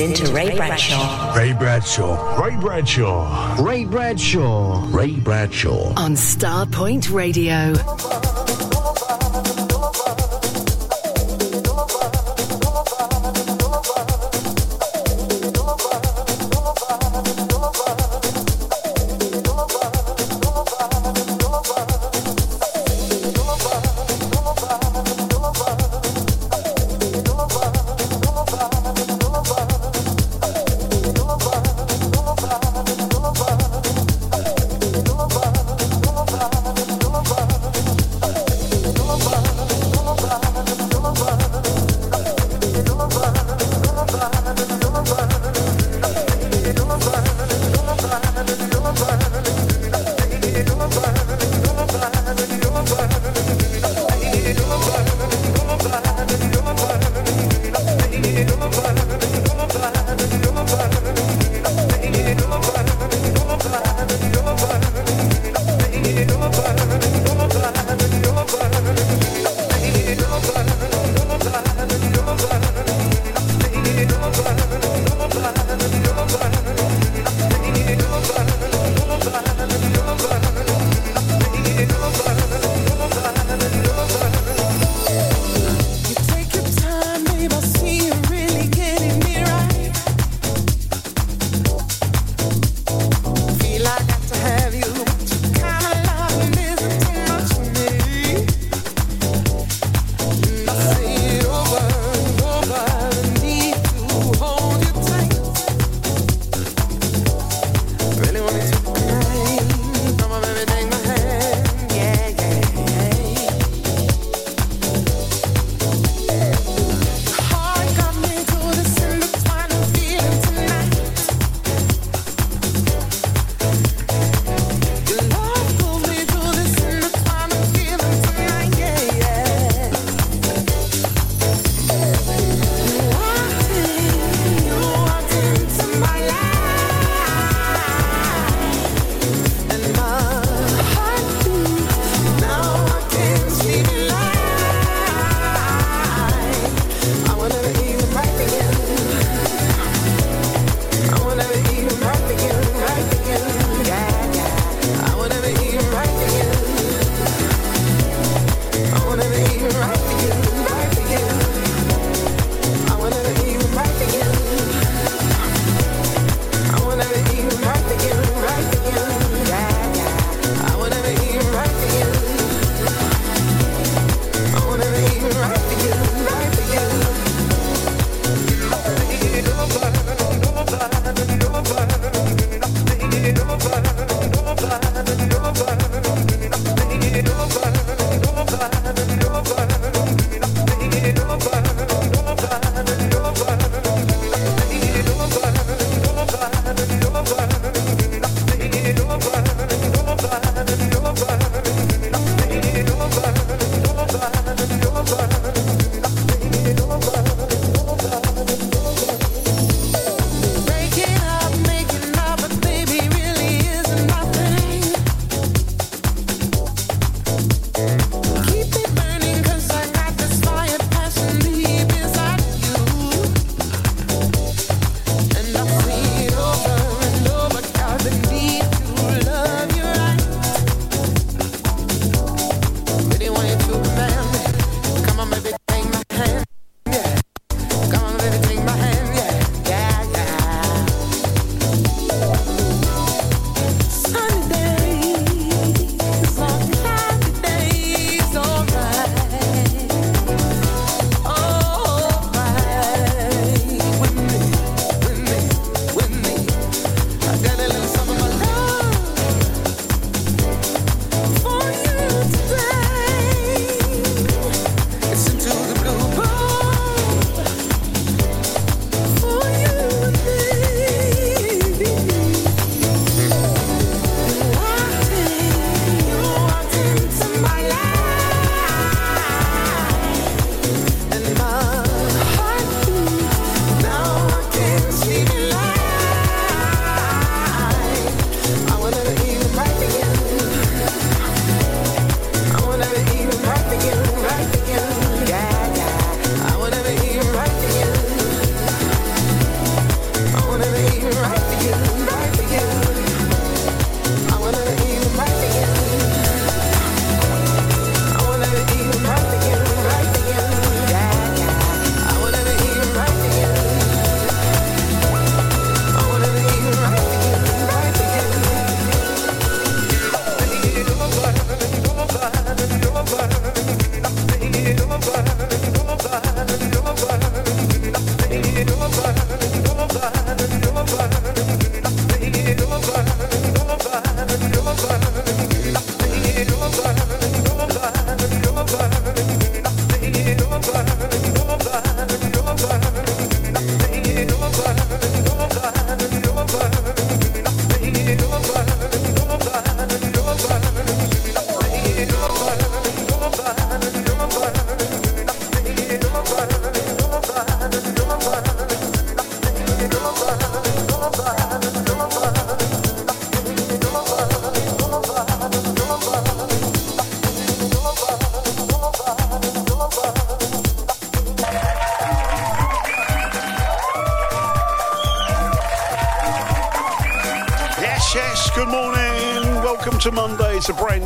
Good listening to Ray Bradshaw. Ray Bradshaw. Ray Bradshaw. Ray Bradshaw. Ray Bradshaw. On Starpoint Radio.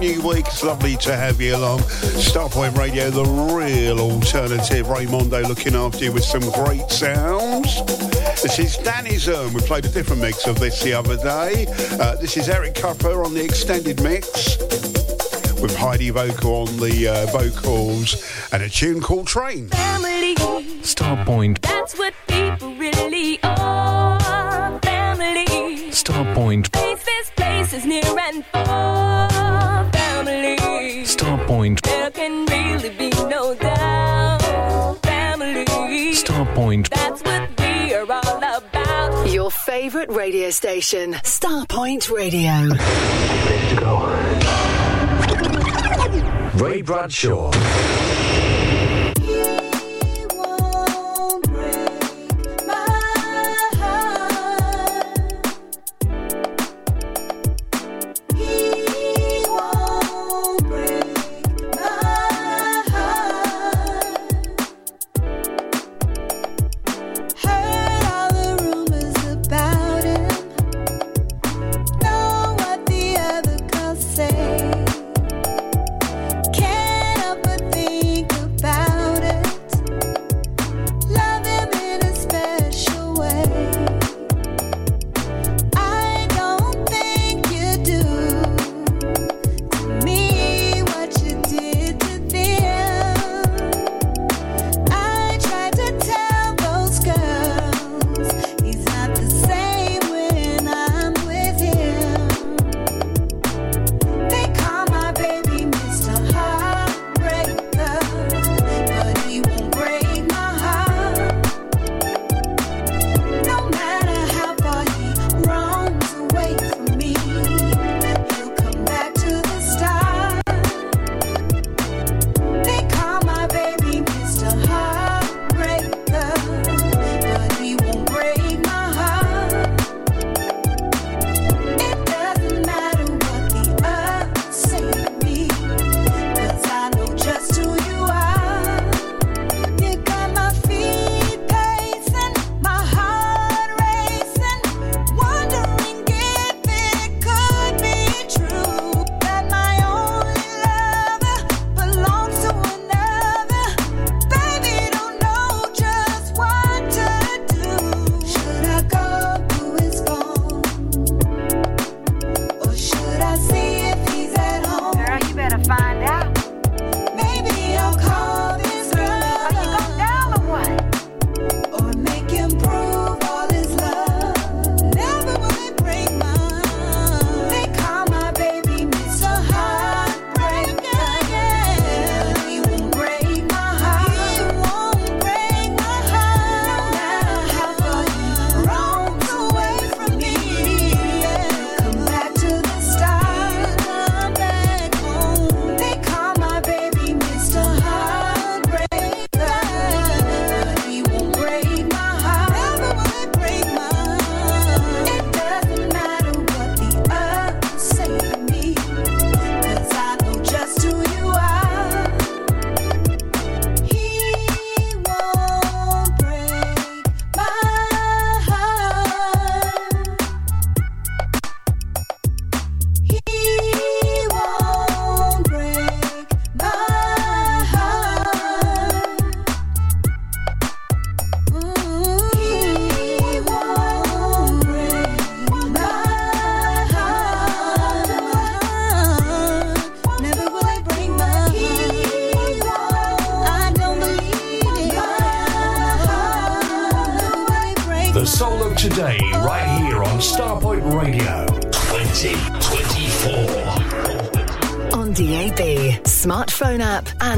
New week. It's lovely to have you along. Starpoint Radio, the real alternative. Raymondo looking after you with some great sounds. This is Danny Dannyism. We played a different mix of this the other day. Uh, this is Eric Kupper on the extended mix with Heidi Vogel on the uh, vocals and a tune called Train. Family. Starpoint. That's what people really are. Family. Starpoint. Faces, places near and far. Favorite radio station, Starpoint Radio. Go. Ray Bradshaw.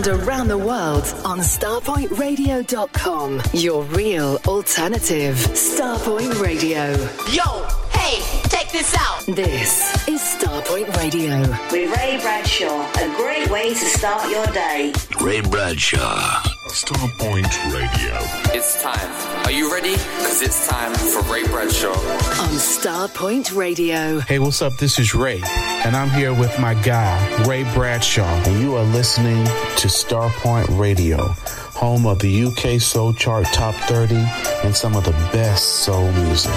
And around the world on starpointradio.com. Your real alternative. Starpoint Radio. Yo, hey, check this out. This is Starpoint Radio. With Ray Bradshaw, a great way to start your day. Ray Bradshaw. Starpoint Radio. It's time. Are you ready? Because it's time for Ray Bradshaw. On Starpoint Radio. Hey, what's up? This is Ray, and I'm here with my guy, Ray Bradshaw, and you are listening to Starpoint Radio, home of the UK Soul Chart Top 30 and some of the best soul music.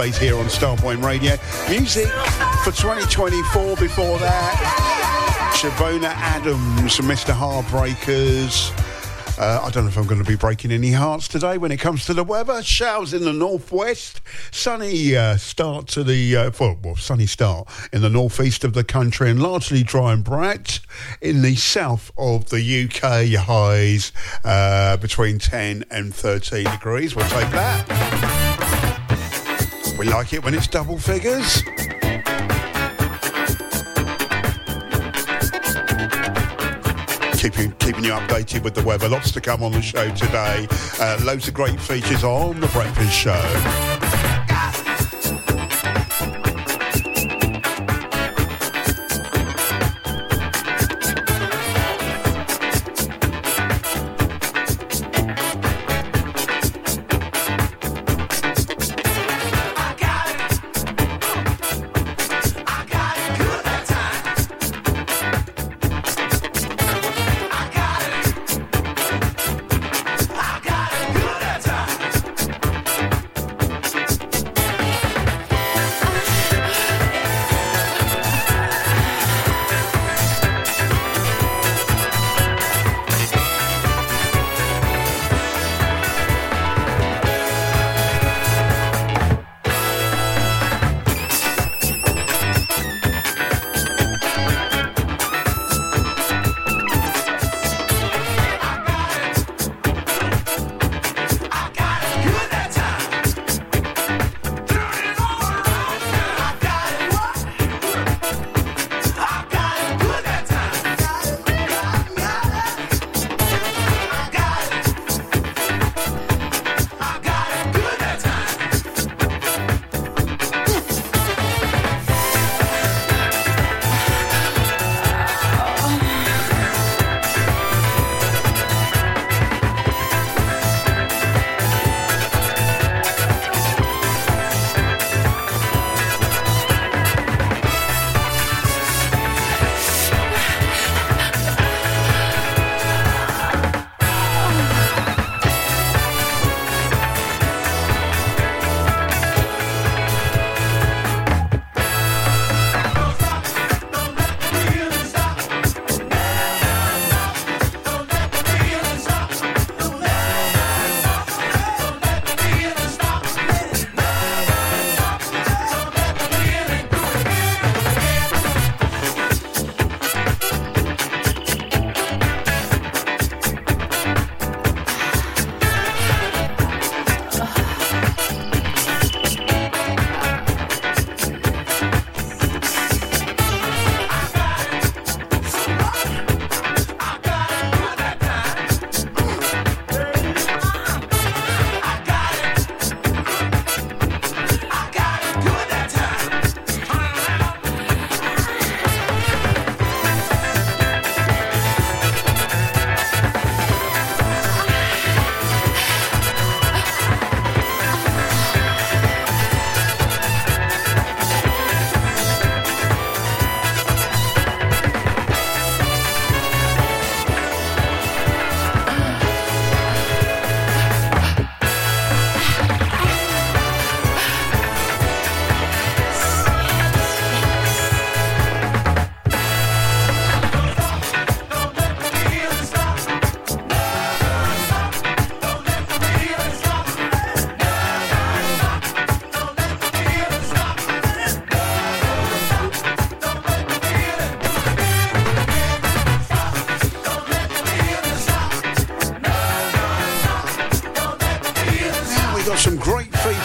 plays here on Starpoint Radio. Music for 2024 before that. Shavona Adams, Mr. Heartbreakers. Uh, I don't know if I'm going to be breaking any hearts today when it comes to the weather. Showers in the northwest, sunny uh, start to the uh, well, well, sunny start in the northeast of the country, and largely dry and bright in the south of the UK. Highs uh, between 10 and 13 degrees. We'll take that. We like it when it's double figures. Keeping, keeping you updated with the weather. Lots to come on the show today. Uh, loads of great features on The Breakfast Show.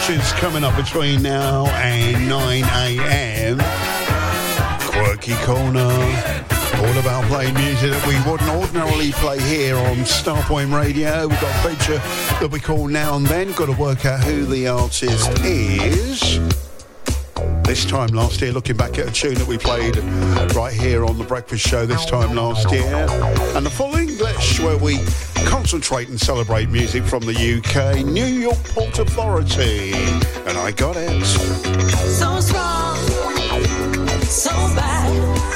Selections coming up between now and 9 a.m. Quirky Corner. All about playing music that we wouldn't ordinarily play here on Starpoint Radio. We've got a feature that we call Now and Then. Got to work out who the artist is. This time last year, looking back at a tune that we played right here on The Breakfast Show this time last year. And the full English, where we concentrate and celebrate music from the UK, New York Port Authority. And I got it. So strong, so bad.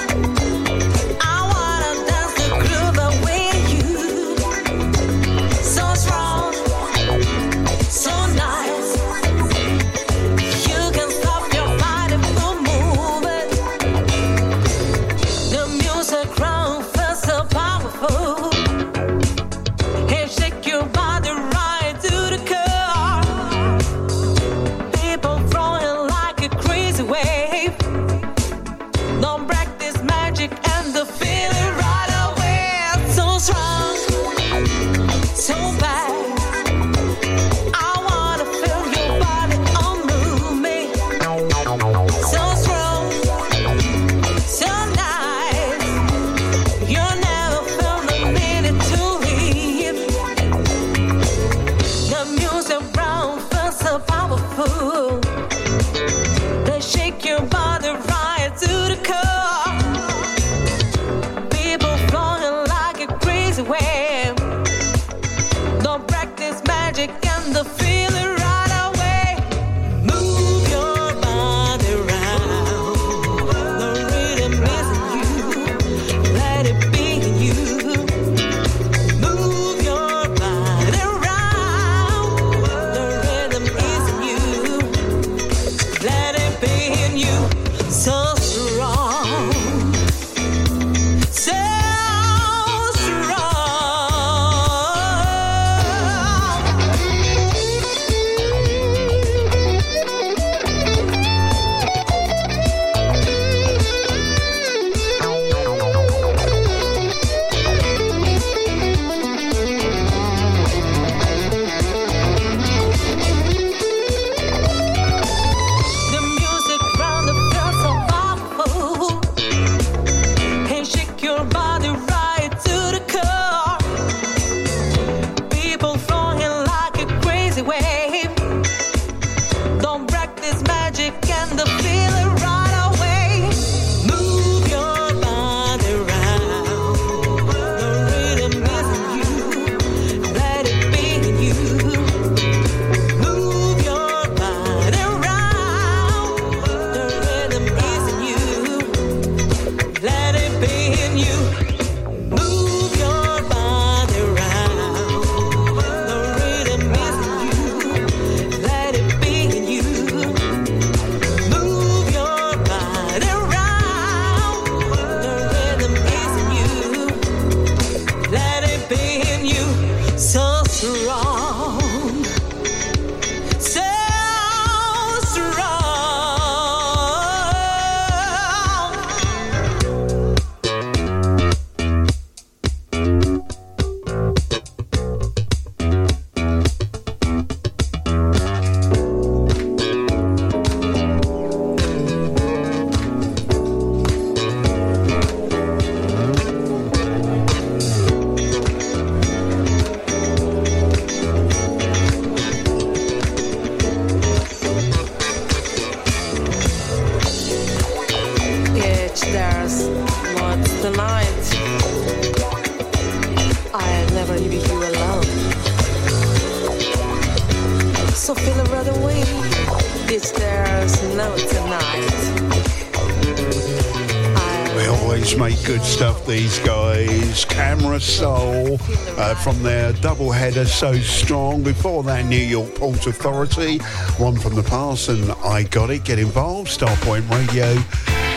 Header, So Strong. Before that, New York Port Authority. One from the past, and I Got It. Get involved. Starpoint Radio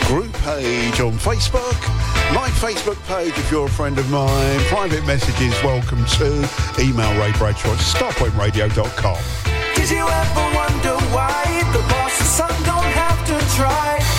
group page on Facebook. My Facebook page if you're a friend of mine. Private messages, welcome to. Email Ray Bradshaw at starpointradio.com. Did you ever wonder why the boss's son don't have to try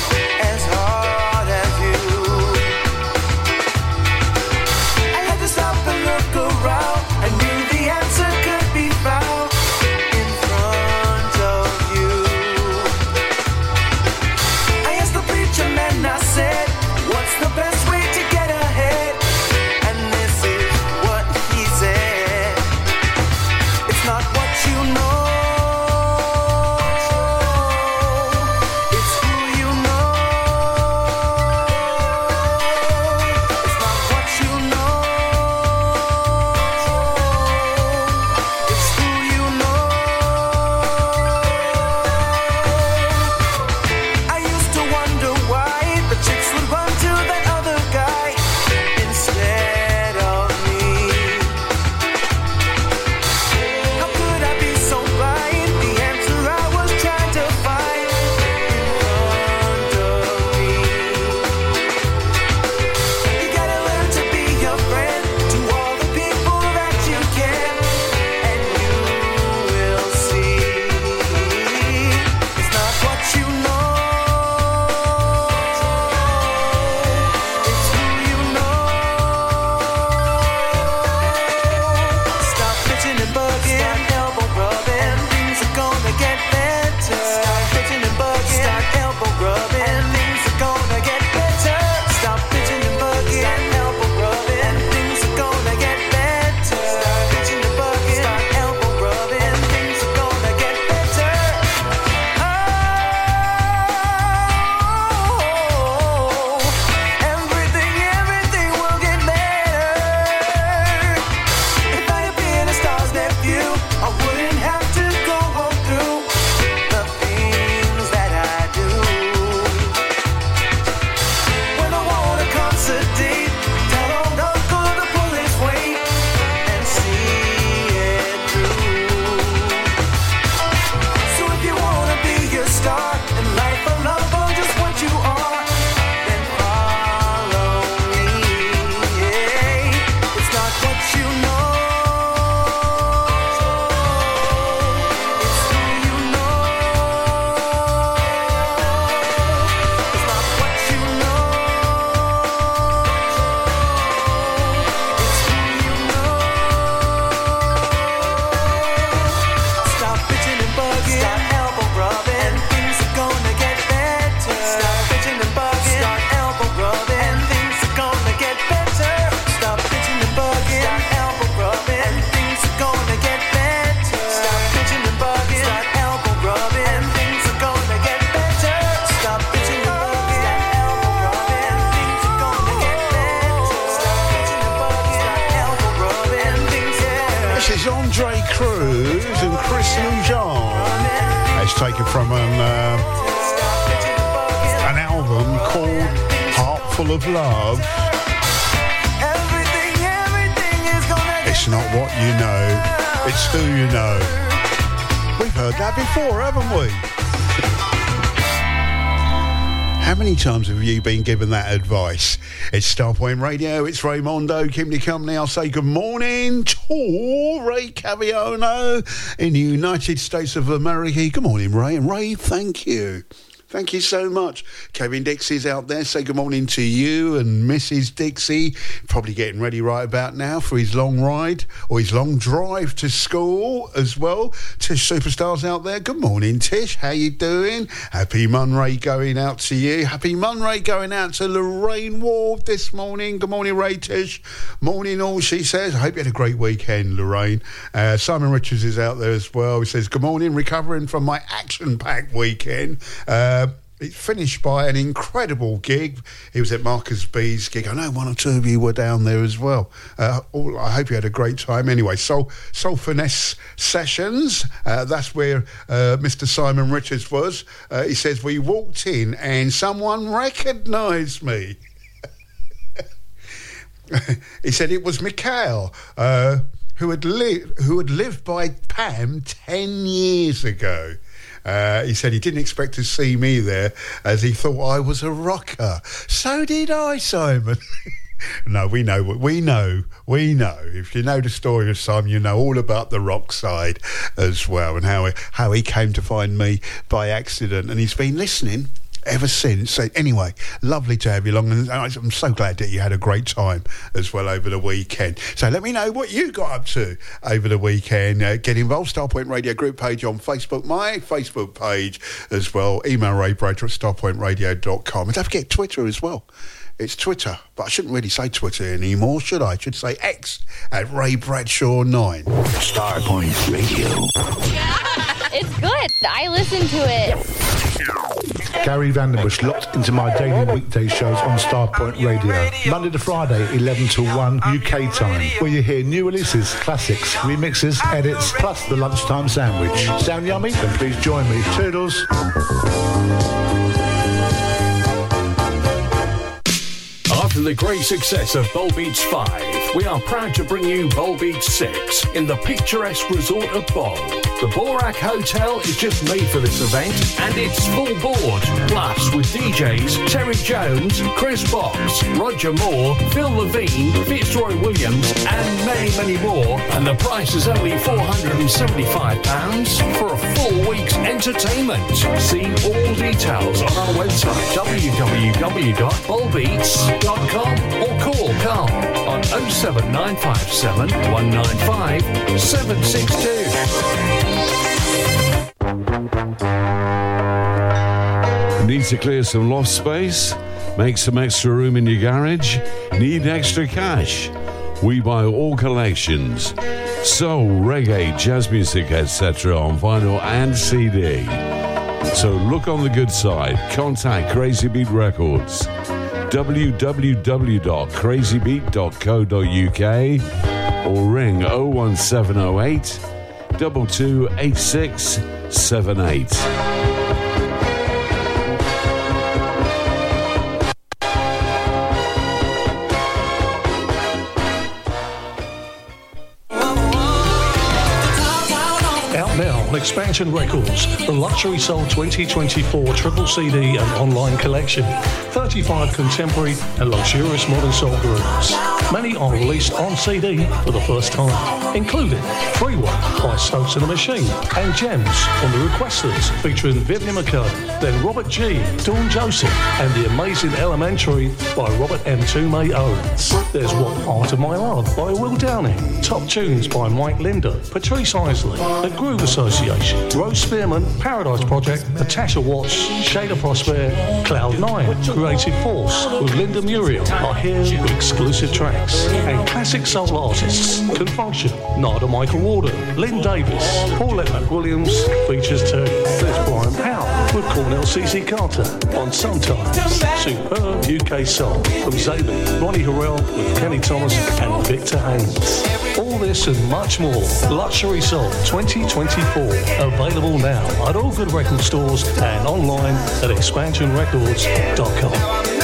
It's Starpoint Radio, it's Raymondo, keeping you company. I'll say good morning to Ray Caviano in the United States of America. Good morning, Ray. And Ray, thank you. Thank you so much. Kevin Dixie's out there. Say good morning to you and Mrs. Dixie. Probably getting ready right about now for his long ride or his long drive to school as well. Tish Superstars out there. Good morning, Tish. How you doing? Happy Munray going out to you. Happy Munray going out to Lorraine Ward this morning. Good morning, Ray Tish. Morning all, she says. I hope you had a great weekend, Lorraine. Uh, Simon Richards is out there as well. He says, good morning, recovering from my action-packed weekend. Uh, it finished by an incredible gig. He was at Marcus B's gig. I know one or two of you were down there as well. Uh, all, I hope you had a great time. Anyway, Soul, Soul Finesse Sessions, uh, that's where uh, Mr. Simon Richards was. Uh, he says, We walked in and someone recognised me. he said it was Mikhail. Uh, who had, li- who had lived by Pam 10 years ago. Uh, he said he didn't expect to see me there as he thought I was a rocker. So did I, Simon. no, we know, we know, we know. If you know the story of Simon, you know all about the rock side as well and how how he came to find me by accident. And he's been listening ever since. So anyway, lovely to have you along, and I'm so glad that you had a great time as well over the weekend. So let me know what you got up to over the weekend. Uh, get involved, Starpoint Radio group page on Facebook, my Facebook page as well. Email Ray Bradshaw at starpointradio.com. And don't forget Twitter as well. It's Twitter, but I shouldn't really say Twitter anymore, should I? I should say X at Ray Bradshaw 9. Starpoint Radio. It's good. I listen to it. Gary Vanderbush locked into my daily weekday shows on Starpoint Radio. Monday to Friday, 11 to 1 UK time, where you hear new releases, classics, remixes, edits, plus the lunchtime sandwich. Sound yummy? Then please join me. Toodles. After the great success of Bol Beats 5, we are proud to bring you Bol Beats 6 in the picturesque resort of Bol. The Borak Hotel is just made for this event and it's full board. Plus, with DJs Terry Jones, Chris Box, Roger Moore, Phil Levine, Fitzroy Williams, and many, many more. And the price is only £475 for a full week's entertainment. See all details on our website or call Carl on 07957 195 762. Need to clear some loft space? Make some extra room in your garage? Need extra cash? We buy all collections. Soul, reggae, jazz music, etc. on vinyl and CD. So look on the good side. Contact Crazy Beat Records. www.crazybeat.co.uk or ring 01708 228678. Expansion Records, the Luxury Soul 2024 triple CD and online collection. 35 contemporary and luxurious modern soul groups. Many are released on CD for the first time, including Free One by Stokes and the Machine and Gems from the Requesters featuring Vivian McKay, then Robert G, Dawn Joseph, and The Amazing Elementary by Robert M. Toomey Owens. There's What Part of My Love by Will Downing, Top Tunes by Mike Linder, Patrice Isley, The Groove Association, Rose Spearman, Paradise Project, Natasha Watts, Shada Prosper, Cloud9, Creative Force with Linda Muriel are here with exclusive tracks. And classic soul artists can function. Narada Michael Walden, Lynn Davis, Paulette McWilliams features too. There's Brian Powell with Cornell CC Carter on Sometimes. Superb UK soul from Zaben, Ronnie Harrell with Kenny Thomas and Victor Haynes. All this and much more. Luxury Soul 2024. Available now at all good record stores and online at expansionrecords.com.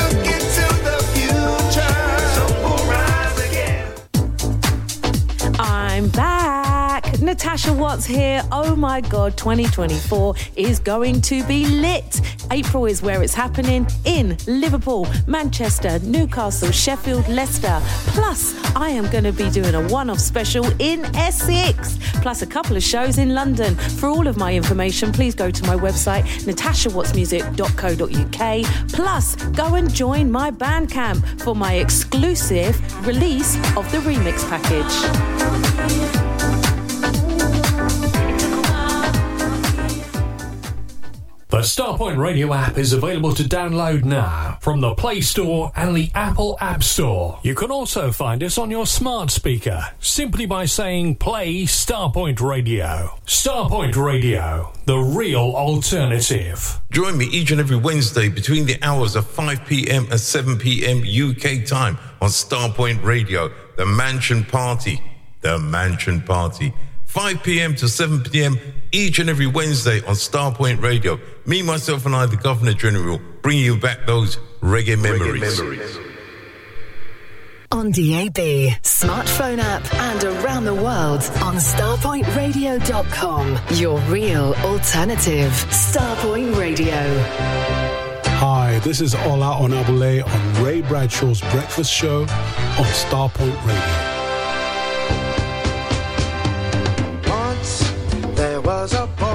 Natasha Watts here. Oh my God, 2024 is going to be lit. April is where it's happening in Liverpool, Manchester, Newcastle, Sheffield, Leicester. Plus, I am going to be doing a one off special in Essex, plus a couple of shows in London. For all of my information, please go to my website, natashawattsmusic.co.uk. Plus, go and join my Bandcamp for my exclusive release of the remix package. The Starpoint Radio app is available to download now from the Play Store and the Apple App Store. You can also find us on your smart speaker simply by saying play Starpoint Radio. Starpoint Radio, the real alternative. Join me each and every Wednesday between the hours of 5 p.m. and 7 p.m. UK time on Starpoint Radio, The Mansion Party. The Mansion Party. 5 p.m. to 7 p.m. each and every Wednesday on Starpoint Radio. Me, myself, and I, the Governor General, bring you back those reggae memories. On DAB, smartphone app, and around the world on starpointradio.com. Your real alternative. Starpoint Radio. Hi, this is Ola Onabule on Ray Bradshaw's Breakfast Show on Starpoint Radio. Was a boy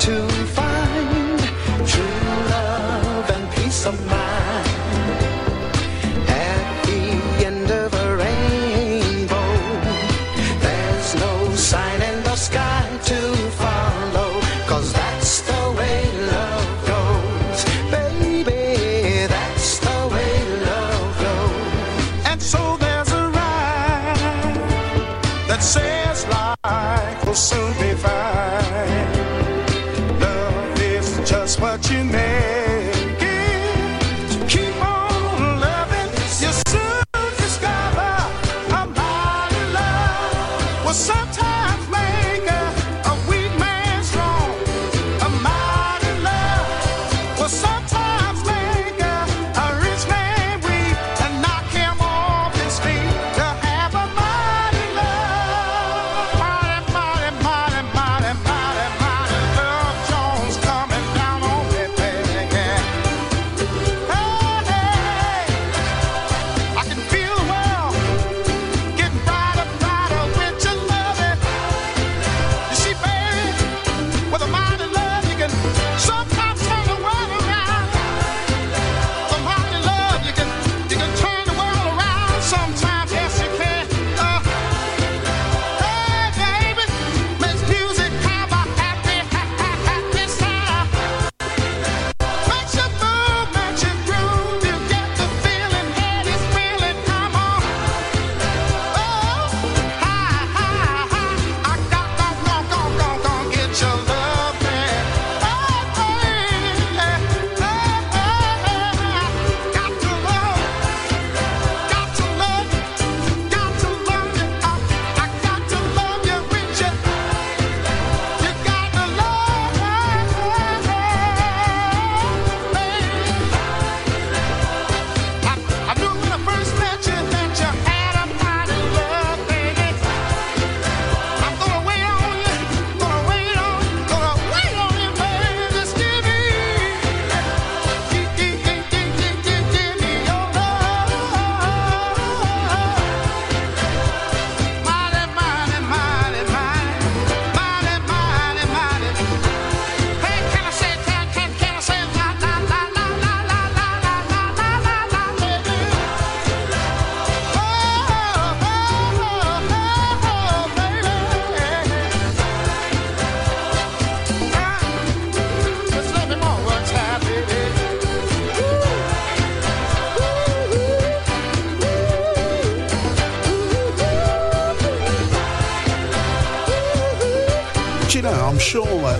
sure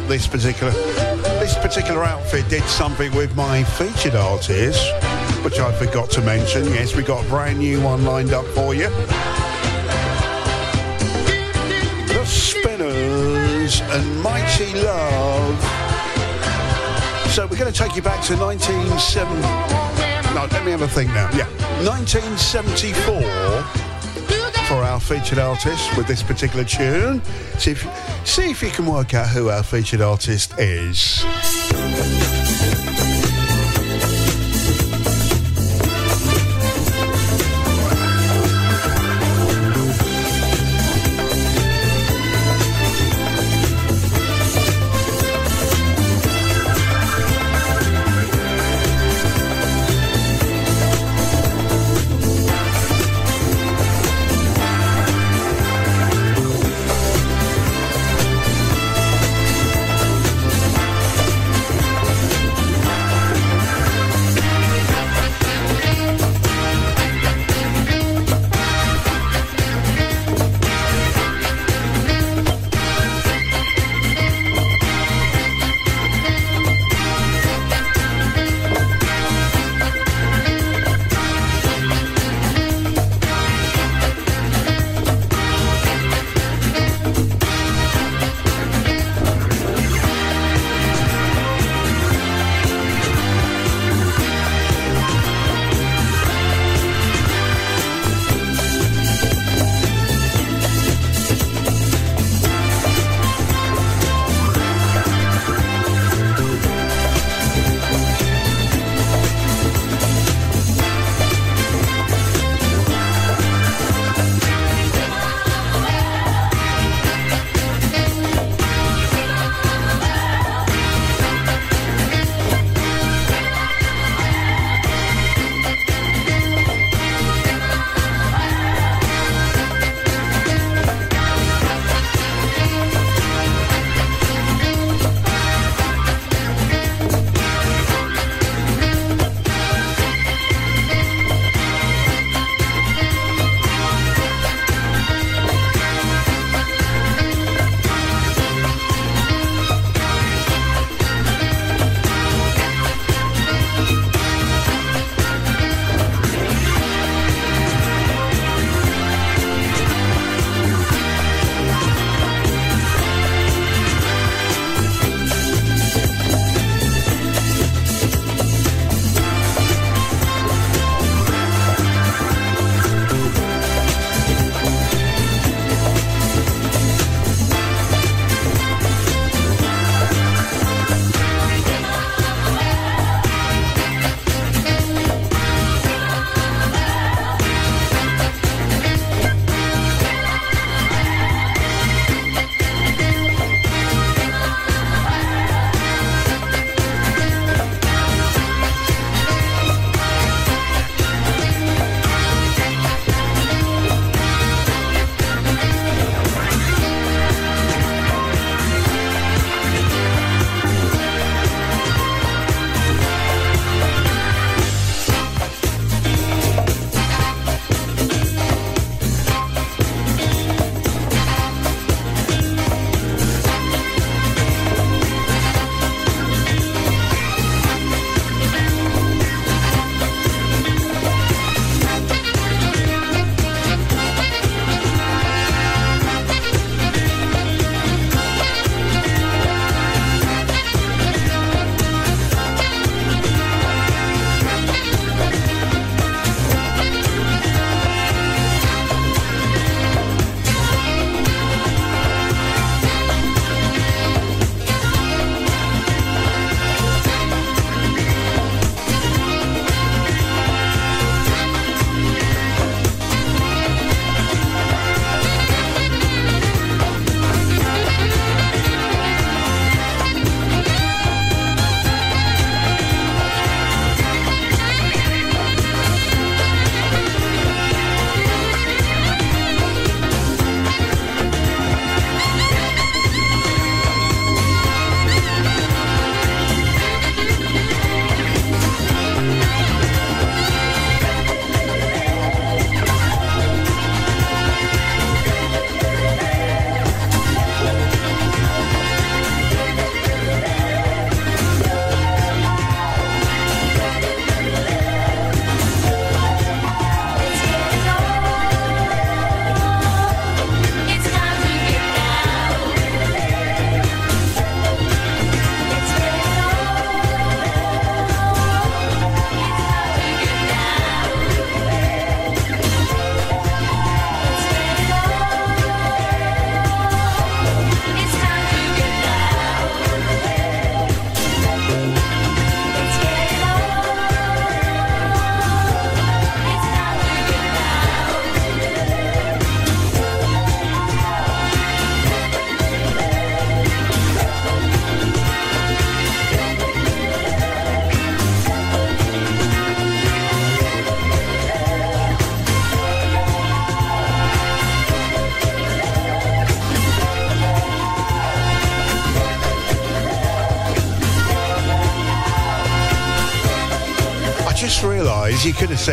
this particular this particular outfit did something with my featured artist, which I forgot to mention. Yes, we got a brand new one lined up for you. The Spinners and Mighty Love. So we're going to take you back to 1970. No, let me have a think now. Yeah, 1974 for our featured artist with this particular tune. See if, see if you can work out who our featured artist is.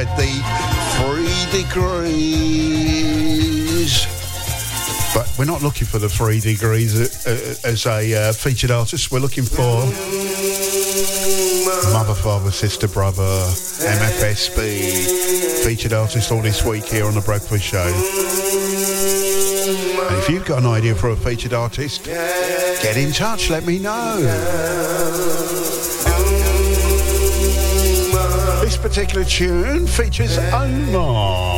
the three degrees. But we're not looking for the three degrees uh, uh, as a uh, featured artist. We're looking for mother, father, sister, brother, MFSB, featured artist all this week here on The Breakfast Show. And if you've got an idea for a featured artist, get in touch, let me know. particular tune features Omar.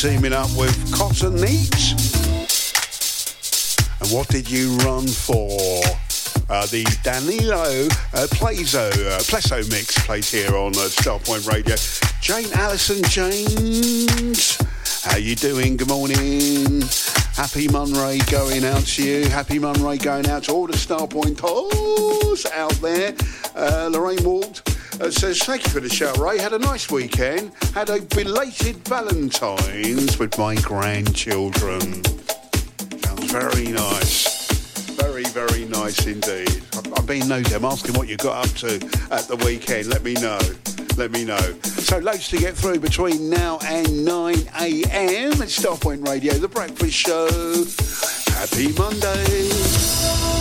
Teaming up with Cotton Neat. And what did you run for? Uh, the Danilo uh, Plazo, uh, Plesso mix plays here on uh, Starpoint Radio. Jane Allison James, how you doing? Good morning. Happy Monray going out to you. Happy Monray going out to all the Starpoint calls out there. Uh, Lorraine Ward. Uh, says, thank you for the show, Ray. Had a nice weekend. Had a belated Valentine's with my grandchildren. Sounds very nice. Very, very nice indeed. I've been nosy. I'm asking what you got up to at the weekend. Let me know. Let me know. So loads to get through between now and 9 a.m. at Starpoint Radio, The Breakfast Show. Happy Monday.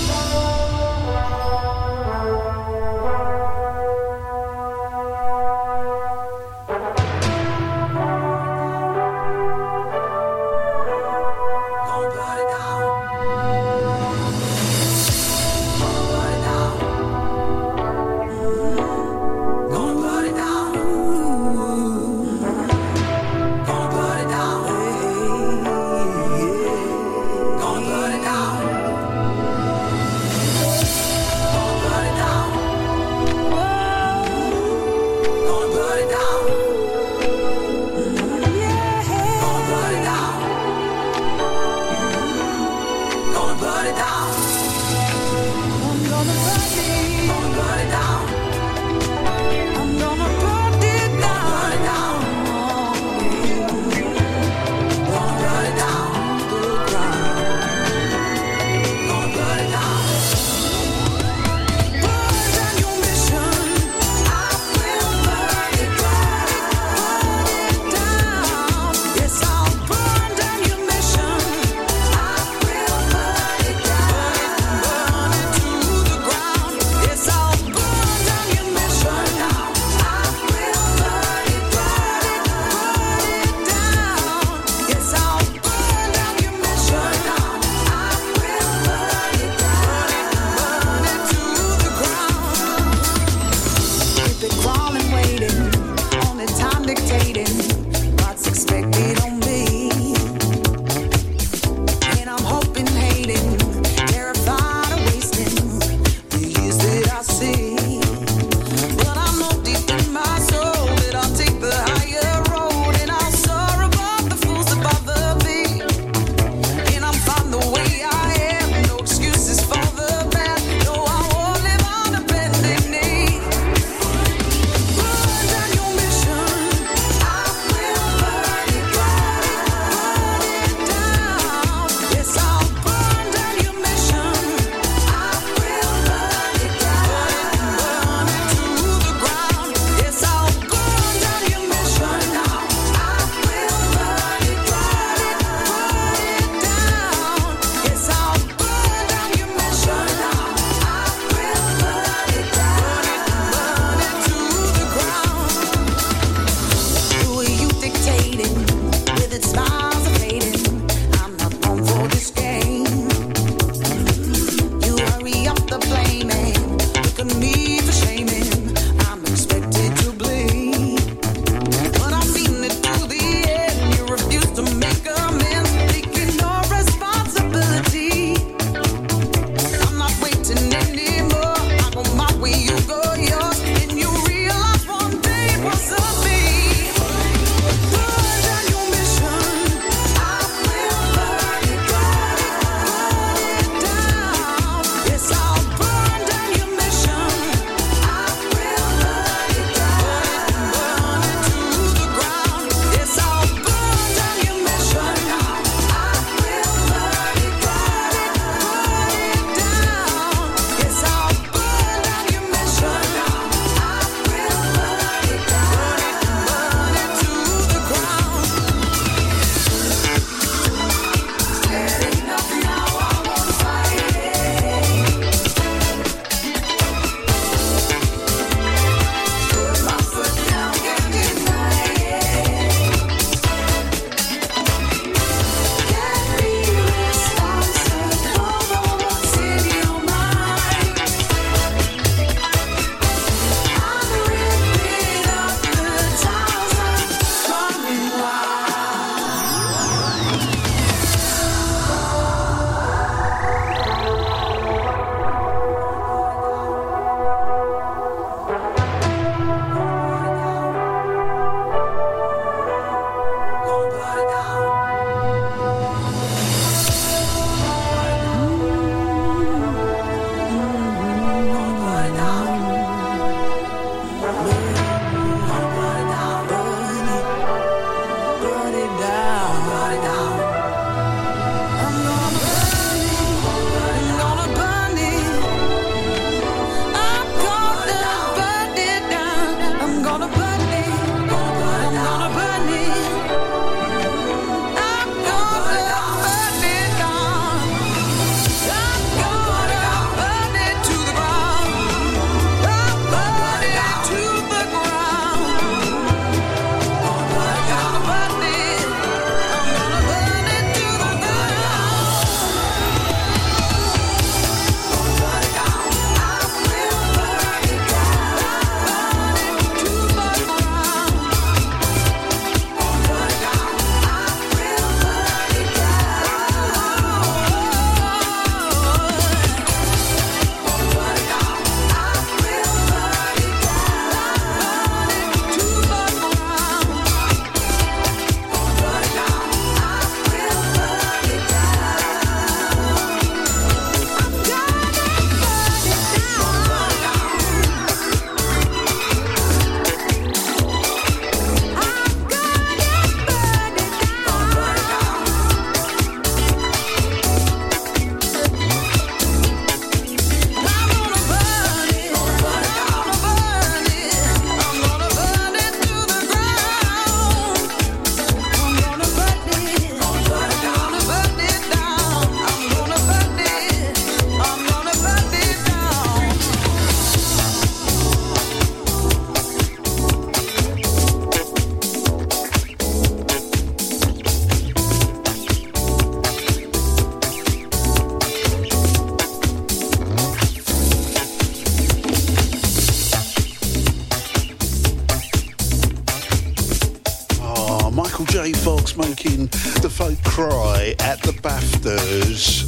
Making the folk cry at the BAFTAs.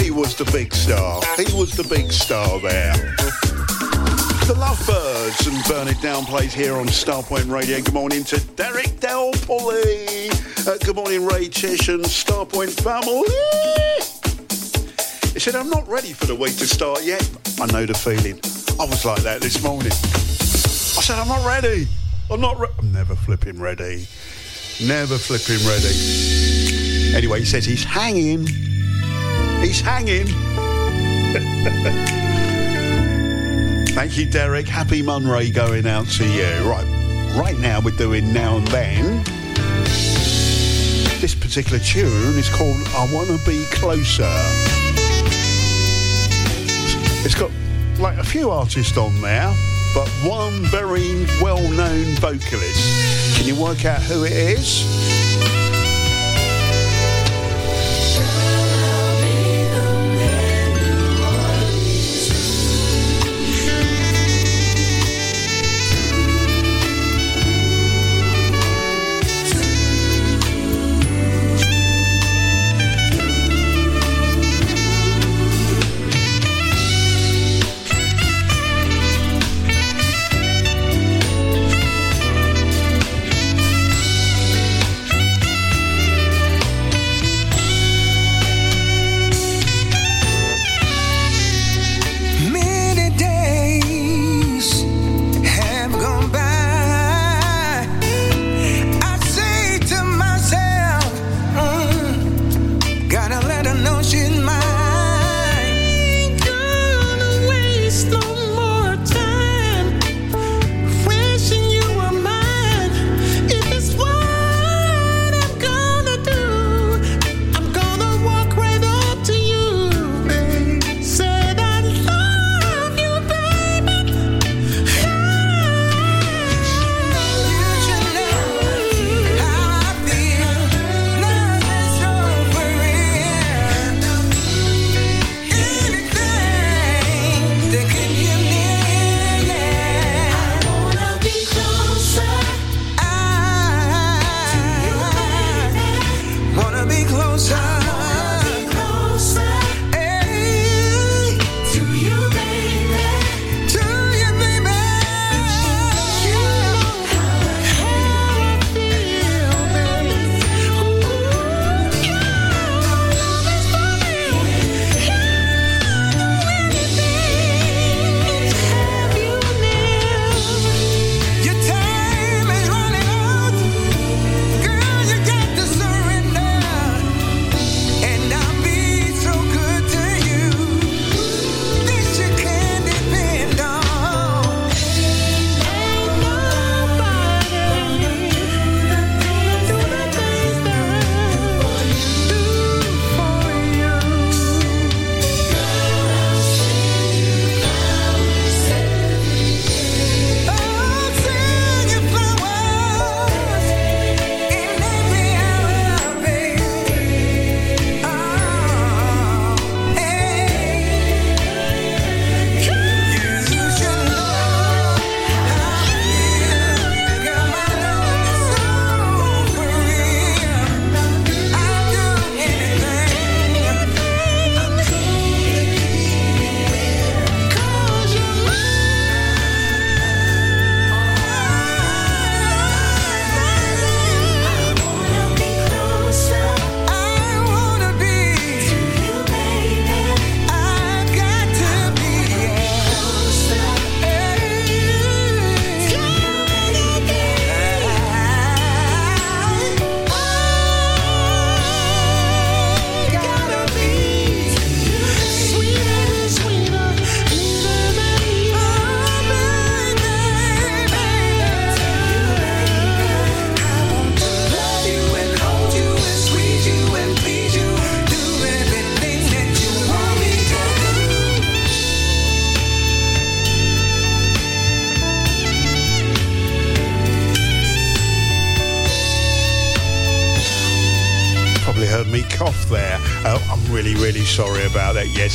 He was the big star. He was the big star there. The Lovebirds and Burn It Down plays here on Starpoint Radio. Good morning to Derek Del Polly. Uh, good morning, Ray Tish and Starpoint family. He said, I'm not ready for the week to start yet. I know the feeling. I was like that this morning. I said, I'm not ready. I'm not re- I'm never flipping ready. Never flipping ready. Anyway, he says he's hanging. He's hanging. Thank you, Derek. Happy Monray going out to you. Right, right now we're doing Now and Then. This particular tune is called I Wanna Be Closer. It's got like a few artists on there, but one very well-known vocalist. Can you work out who it is?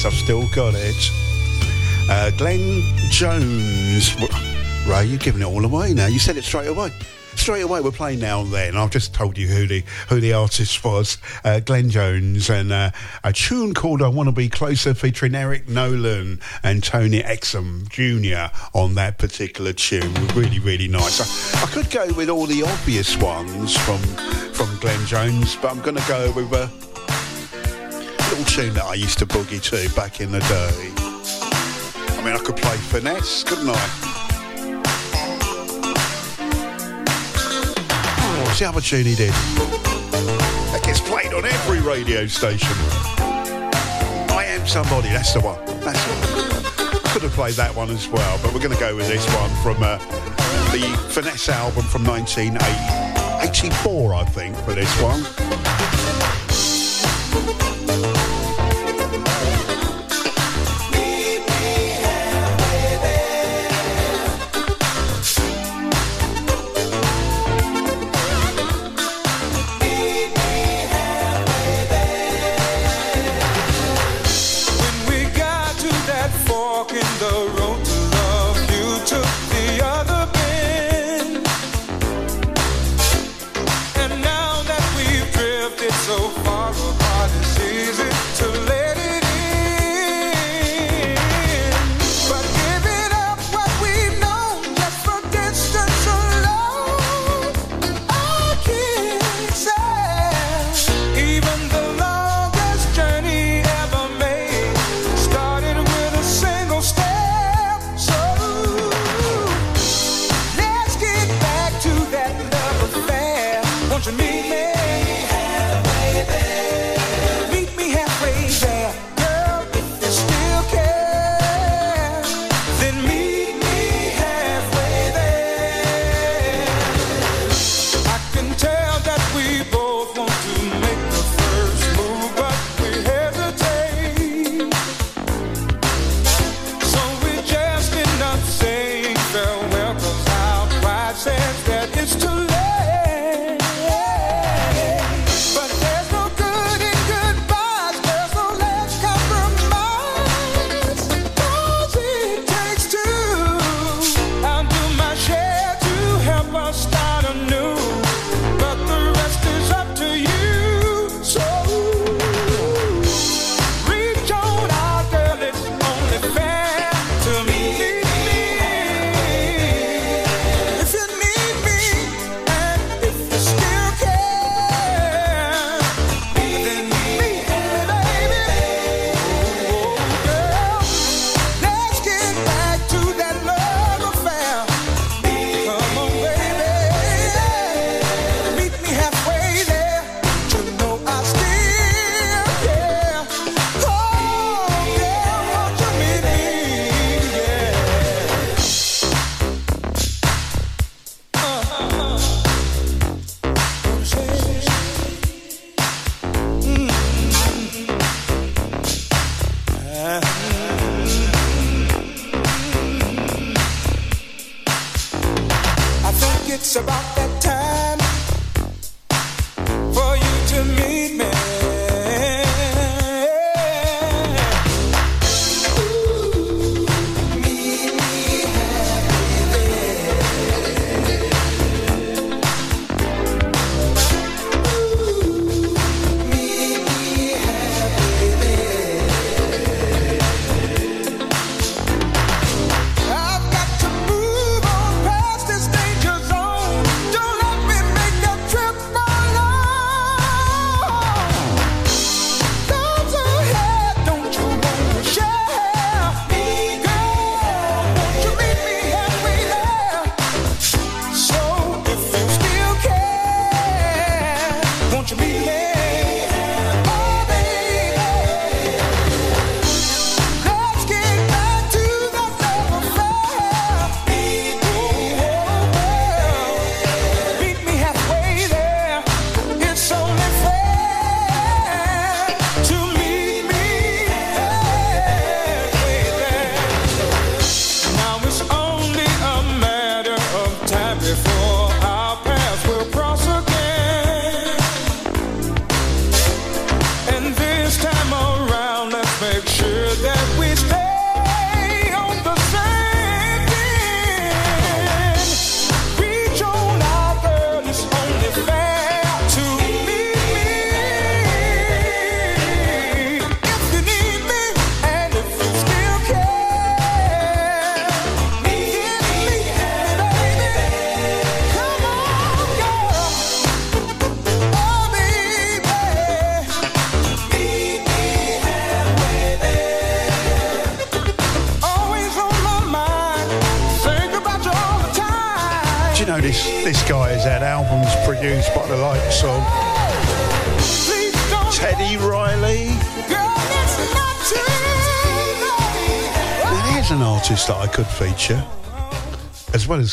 I've still got it. Uh, Glenn Jones. Ray, you're giving it all away now. You said it straight away. straight away we're playing now and then. I've just told you who the who the artist was, uh, Glenn Jones, and uh, a tune called "I Want to Be Closer" featuring Eric Nolan and Tony Exum Jr. on that particular tune. Really, really nice. I, I could go with all the obvious ones from from Glenn Jones, but I'm going to go with little tune that I used to boogie to back in the day. I mean, I could play finesse, couldn't I? What's the other tune he did? That gets played on every radio station. I am somebody. That's the one. That's the. Could have played that one as well, but we're going to go with this one from uh, the Finesse album from 1984, I think, for this one.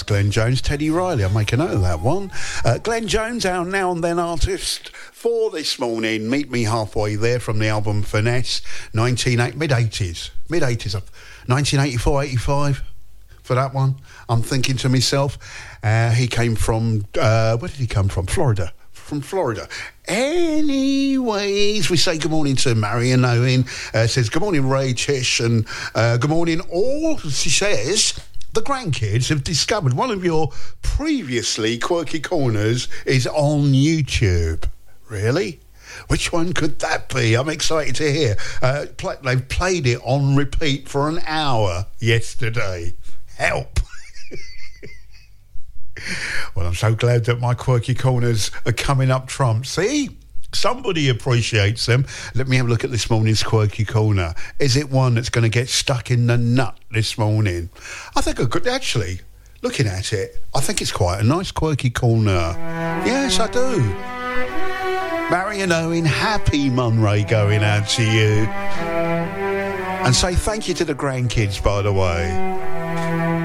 Glenn Jones, Teddy Riley. I'll make a note of that one. Uh, Glenn Jones, our now and then artist for this morning. Meet me halfway there from the album Finesse, 1980, mid 80s. Mid 80s. 1984, 85 for that one. I'm thinking to myself, uh, he came from, uh, where did he come from? Florida. From Florida. Anyways, we say good morning to Marion Owen. Uh, says, good morning, Ray Tish, and uh, good morning, all. She says, grandkids have discovered one of your previously quirky corners is on YouTube. Really? Which one could that be? I'm excited to hear. Uh, play, they've played it on repeat for an hour yesterday. Help. well, I'm so glad that my quirky corners are coming up trump. See? Somebody appreciates them. Let me have a look at this morning's quirky corner. Is it one that's going to get stuck in the nut this morning? I think I could actually. Looking at it, I think it's quite a nice quirky corner. Yes, I do. Marion Owen, happy Monray going out to you. And say thank you to the grandkids, by the way.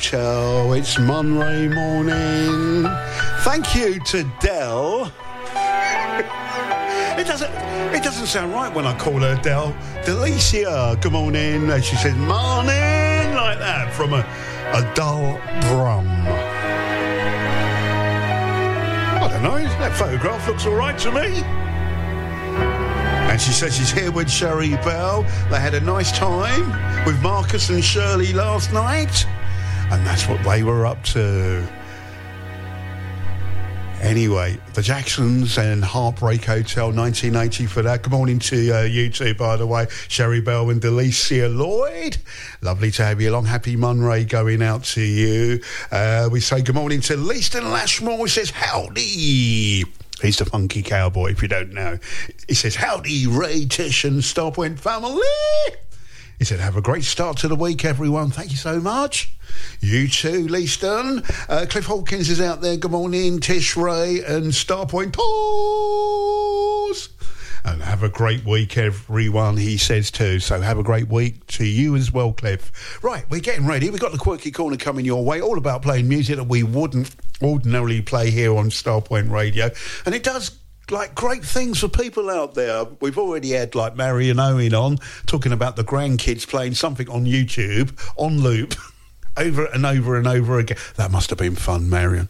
It's Monray morning. Thank you to Dell. It doesn't. It doesn't sound right when I call her Dell. Delicia. Good morning. And she says morning like that from a, a dull drum. I don't know. That photograph looks all right to me. And she says she's here with Sherry Bell. They had a nice time with Marcus and Shirley last night. And that's what they were up to. Anyway, the Jacksons and Heartbreak Hotel 1980 for that. Good morning to uh, you two, by the way. Sherry Bell and Delicia Lloyd. Lovely to have you along. Happy Monray going out to you. Uh, we say good morning to Leaston Lashmore. He says, howdy. He's the funky cowboy, if you don't know. He says, howdy, Ray, Tish and Starpoint family. He said, have a great start to the week, everyone. Thank you so much. You too, Leaston. Uh, Cliff Hawkins is out there. Good morning, Tish Ray and Starpoint Tours. And have a great week, everyone, he says too. So have a great week to you as well, Cliff. Right, we're getting ready. We've got the Quirky Corner coming your way, all about playing music that we wouldn't ordinarily play here on Starpoint Radio. And it does like great things for people out there. We've already had like Marion Owen on talking about the grandkids playing something on YouTube on loop over and over and over again. That must have been fun, Marion.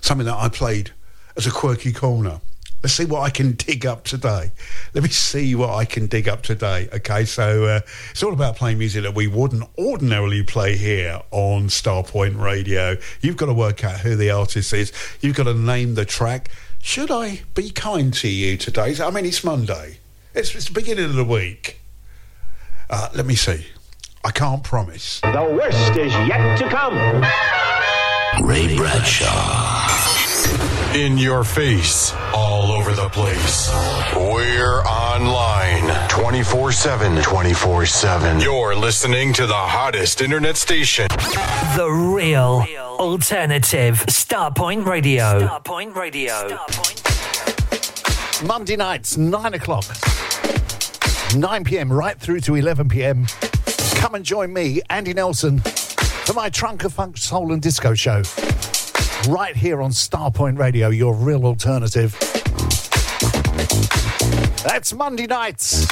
Something that I played as a quirky corner. Let's see what I can dig up today. Let me see what I can dig up today. Okay, so uh, it's all about playing music that we wouldn't ordinarily play here on Starpoint Radio. You've got to work out who the artist is. You've got to name the track. Should I be kind to you today? I mean, it's Monday. It's, it's the beginning of the week. Uh, let me see. I can't promise. The worst is yet to come. Ray Bradshaw. In your face, all over the place. We're online 24 7. 24 7. You're listening to the hottest internet station. The real alternative Starpoint Radio. Starpoint Radio. Monday nights, 9 o'clock. 9 pm right through to 11 pm. Come and join me, Andy Nelson, for my Trunk of Funk Soul and Disco show. Right here on Starpoint Radio, your real alternative. That's Monday nights,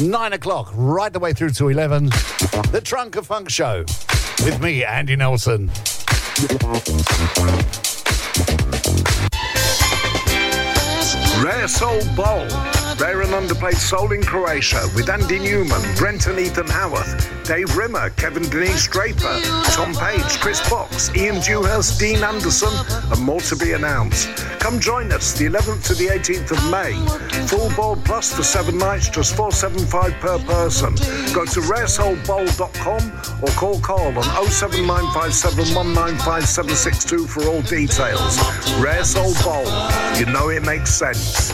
9 o'clock, right the way through to 11. The Trunk of Funk show with me, Andy Nelson. Rare Soul And underplayed soul in Croatia with Andy Newman, Brent and Ethan Howarth, Dave Rimmer, Kevin Denise Draper, Tom Page, Chris Box, Ian Dewhurst, Dean Anderson, and more to be announced. Come join us the 11th to the 18th of May. Full bowl plus for seven nights, just 475 per person. Go to raresoulbowl.com or call Carl on 07957195762 for all details. Rare Soul Bowl. You know it makes sense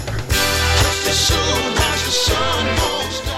the sun, watch the sun goes down.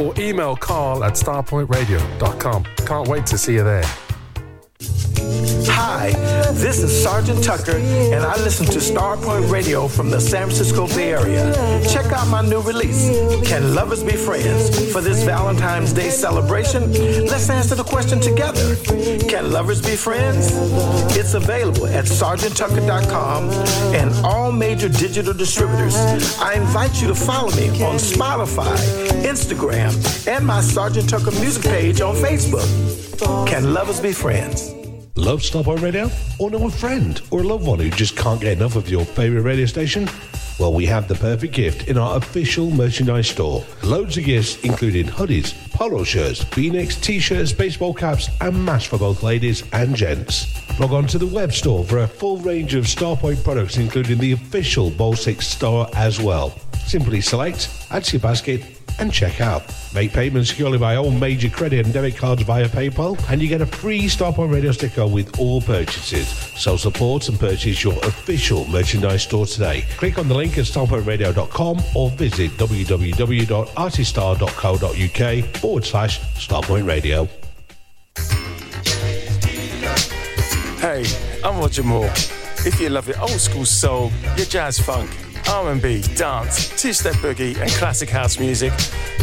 or email carl at starpointradio.com. Can't wait to see you there. Hi, this is Sergeant Tucker, and I listen to Starpoint Radio from the San Francisco Bay Area. Check out my new release, Can Lovers Be Friends? For this Valentine's Day celebration, let's answer the question together. Can lovers be friends? It's available at sergeanttucker.com and all major digital distributors. I invite you to follow me on Spotify, Instagram, and my Sergeant Tucker music page on Facebook. Can lovers be friends? Love Starpoint Radio? Or know a friend or a loved one who just can't get enough of your favourite radio station? Well, we have the perfect gift in our official merchandise store. Loads of gifts, including hoodies, polo shirts, v-necks, t-shirts, baseball caps, and masks for both ladies and gents. Log on to the web store for a full range of Starpoint products, including the official Bowl 6 store as well. Simply select, add to your basket, and check out. Make payments securely by all major credit and debit cards via PayPal, and you get a free Starpoint Radio sticker with all purchases. So support and purchase your official merchandise store today. Click on the link at starpointradio.com or visit www.artistar.co.uk forward slash Starpoint Radio. Hey, I'm Roger Moore. If you love your old school soul, your jazz funk, R&B, dance, two-step boogie and classic house music,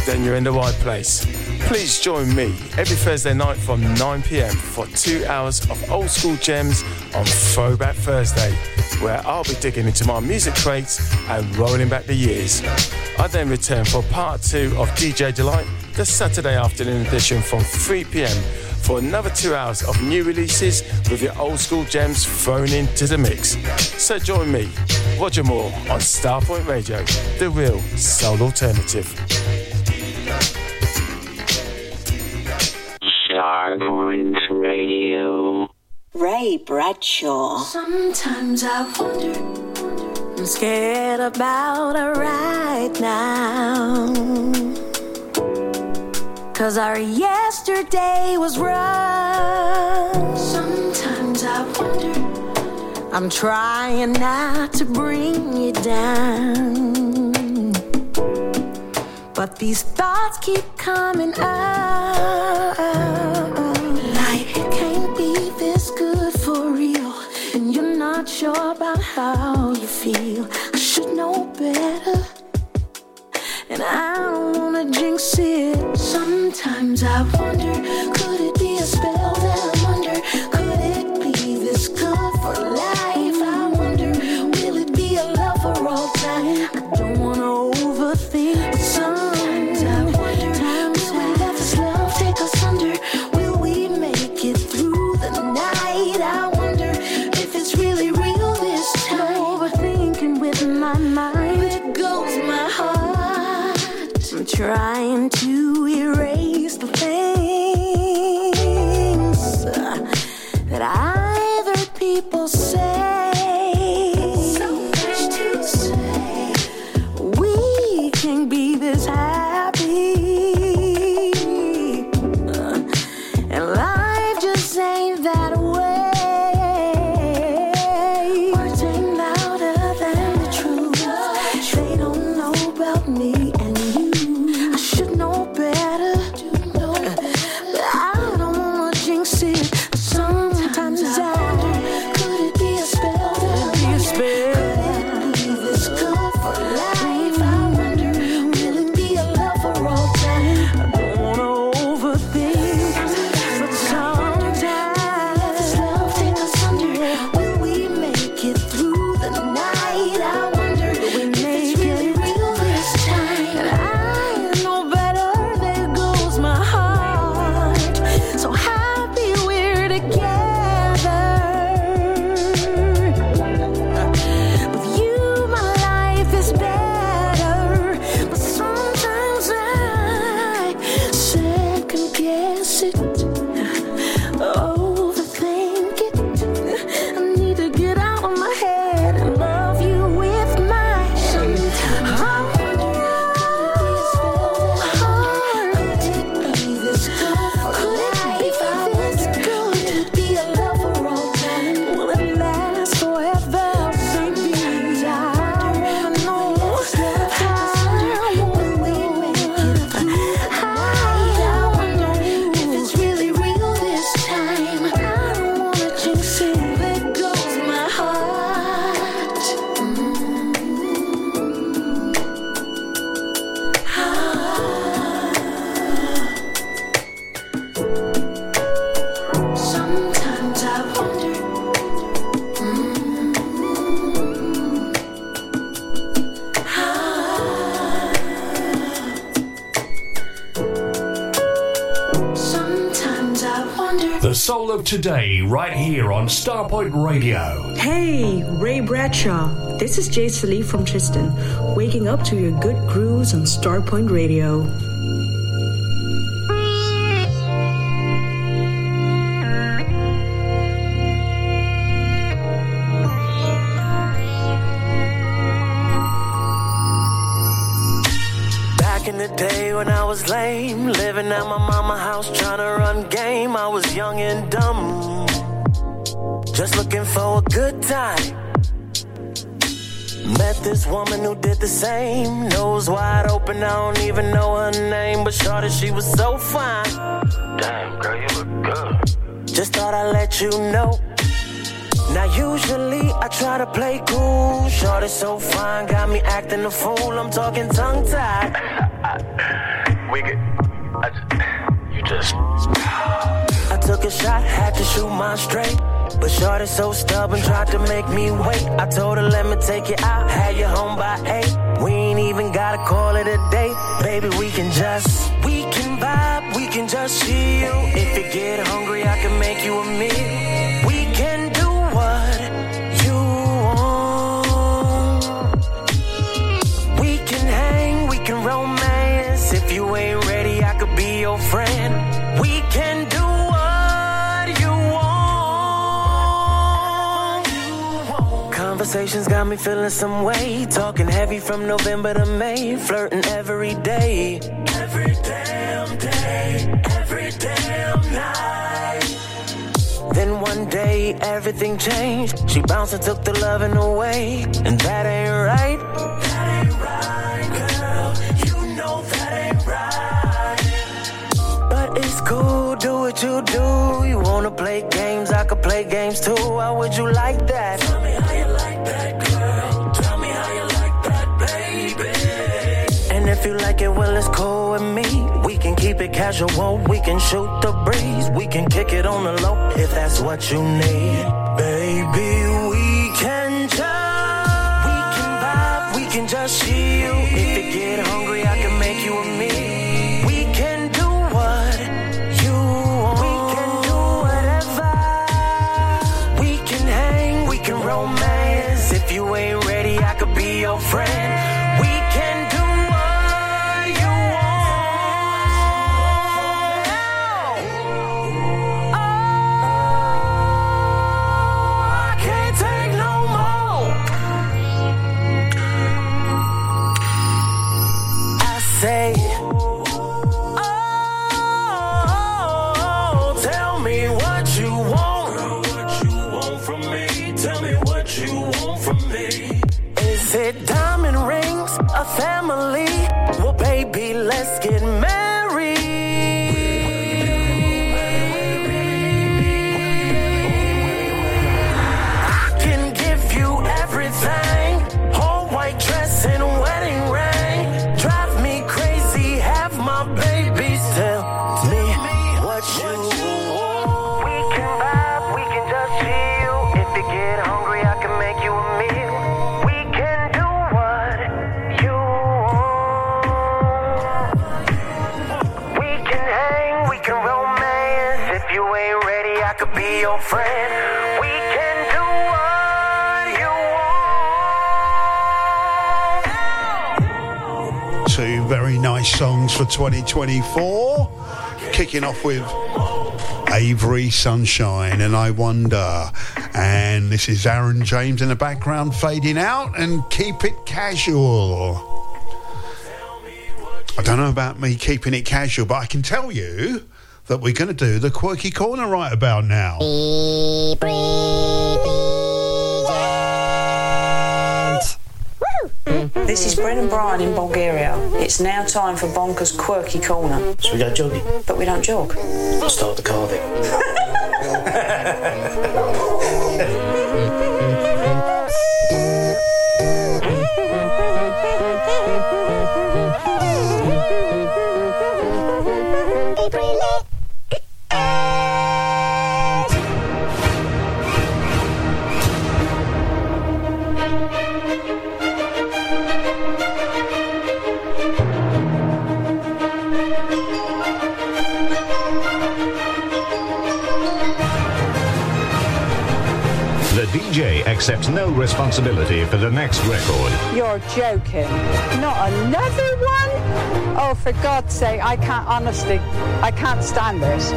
then you're in the right place. Please join me every Thursday night from 9pm for two hours of old school gems on Throwback Thursday, where I'll be digging into my music crates and rolling back the years. I then return for part two of DJ Delight, the Saturday afternoon edition from 3pm for another two hours of new releases with your old school gems thrown into the mix. So join me, Roger Moore, on Starpoint Radio, the real soul alternative. Starpoint Radio. Ray Bradshaw. Sometimes I wonder, I'm scared about her right now. Cause our yesterday was rough. Sometimes I wonder, I'm trying not to bring you down. But these thoughts keep coming up. Like it can't be this good for real. And you're not sure about how you feel. I should know better. And I don't wanna jinx it. Sometimes I wonder, could it be a spell that I'm today, right here on Starpoint Radio. Hey, Ray Bradshaw. This is Jay Salee from Tristan, waking up to your good grooves on Starpoint Radio. So stubborn, tried to make me wait. I told her, let me take you out, had you home got me feeling some way. Talking heavy from November to May. Flirting every day. Every damn day. Every damn night. Then one day everything changed. She bounced and took the loving away. And that ain't right. That ain't right, girl. You know that ain't right. But it's cool, do what you do. You wanna play games, I could play games too. How would you like that? Tell me how you like that, girl. If you like it, well, it's cool with me. We can keep it casual, we can shoot the breeze. We can kick it on the low if that's what you need. Baby, we can just, we can vibe, we can just chill. For 2024. Kicking off with Avery Sunshine and I Wonder. And this is Aaron James in the background fading out and keep it casual. I don't know about me keeping it casual, but I can tell you that we're going to do the quirky corner right about now. This is Brennan Bryan in Bulgaria. It's now time for Bonkers Quirky Corner. So we go jogging? But we don't jog. I'll Start the carving. accepts no responsibility for the next record. You're joking. Not another one? Oh, for God's sake, I can't, honestly, I can't stand this.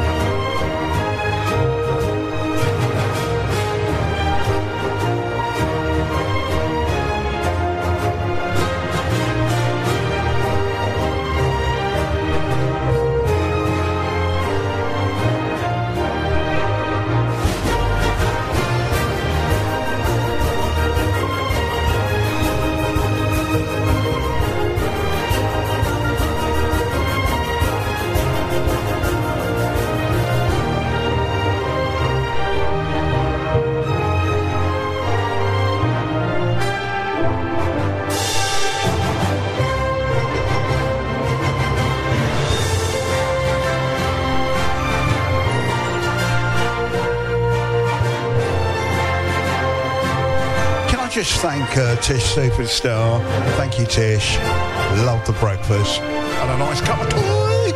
Uh, Tish Superstar? Thank you, Tish. Love the breakfast and a nice cup of tea.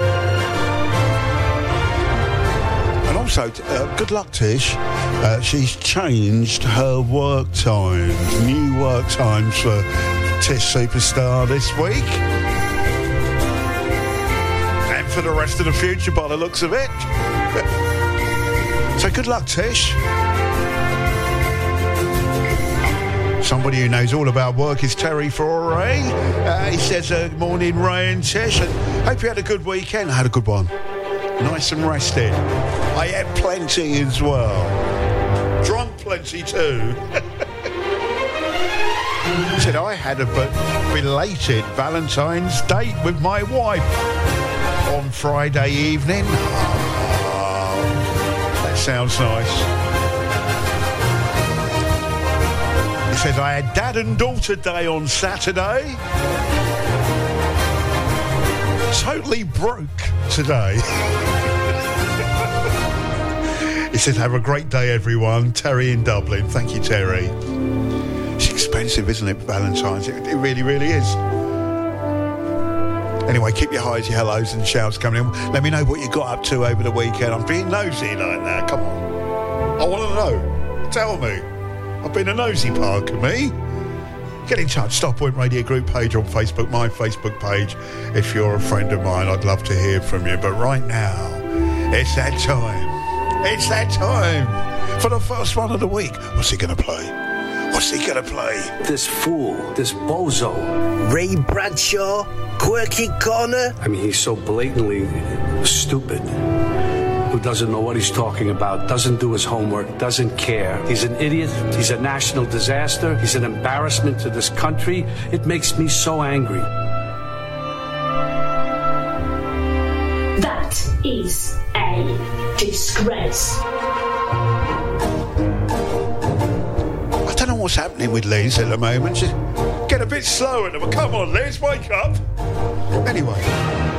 And also, uh, good luck, Tish. Uh, she's changed her work times, new work times for Tish Superstar this week. And for the rest of the future, by the looks of it. so good luck, Tish. Somebody who knows all about work is Terry Foray. Uh, he says, uh, morning, Ray and Tish. And hope you had a good weekend. I had a good one. Nice and rested. I had plenty as well. Drunk plenty too. Said, I had a belated Valentine's date with my wife on Friday evening. Oh, that sounds nice. Says, I had dad and daughter day on Saturday. Totally broke today. he said, have a great day, everyone. Terry in Dublin. Thank you, Terry. It's expensive, isn't it, Valentine's? It, it really, really is. Anyway, keep your highs, your hellos, and shouts coming in. Let me know what you got up to over the weekend. I'm being nosy like that. Come on. I want to know. Tell me. I've been a nosy parker, me. Get in touch. Starpoint Radio Group page on Facebook, my Facebook page. If you're a friend of mine, I'd love to hear from you. But right now, it's that time. It's that time for the first one of the week. What's he going to play? What's he gonna play? This fool, this bozo. Ray Bradshaw, Quirky Corner. I mean, he's so blatantly stupid. Who doesn't know what he's talking about, doesn't do his homework, doesn't care. He's an idiot. He's a national disaster. He's an embarrassment to this country. It makes me so angry. That is a disgrace. I don't know what's happening with Liz at the moment. She's get a bit slower. Come on, Liz, wake up. Anyway.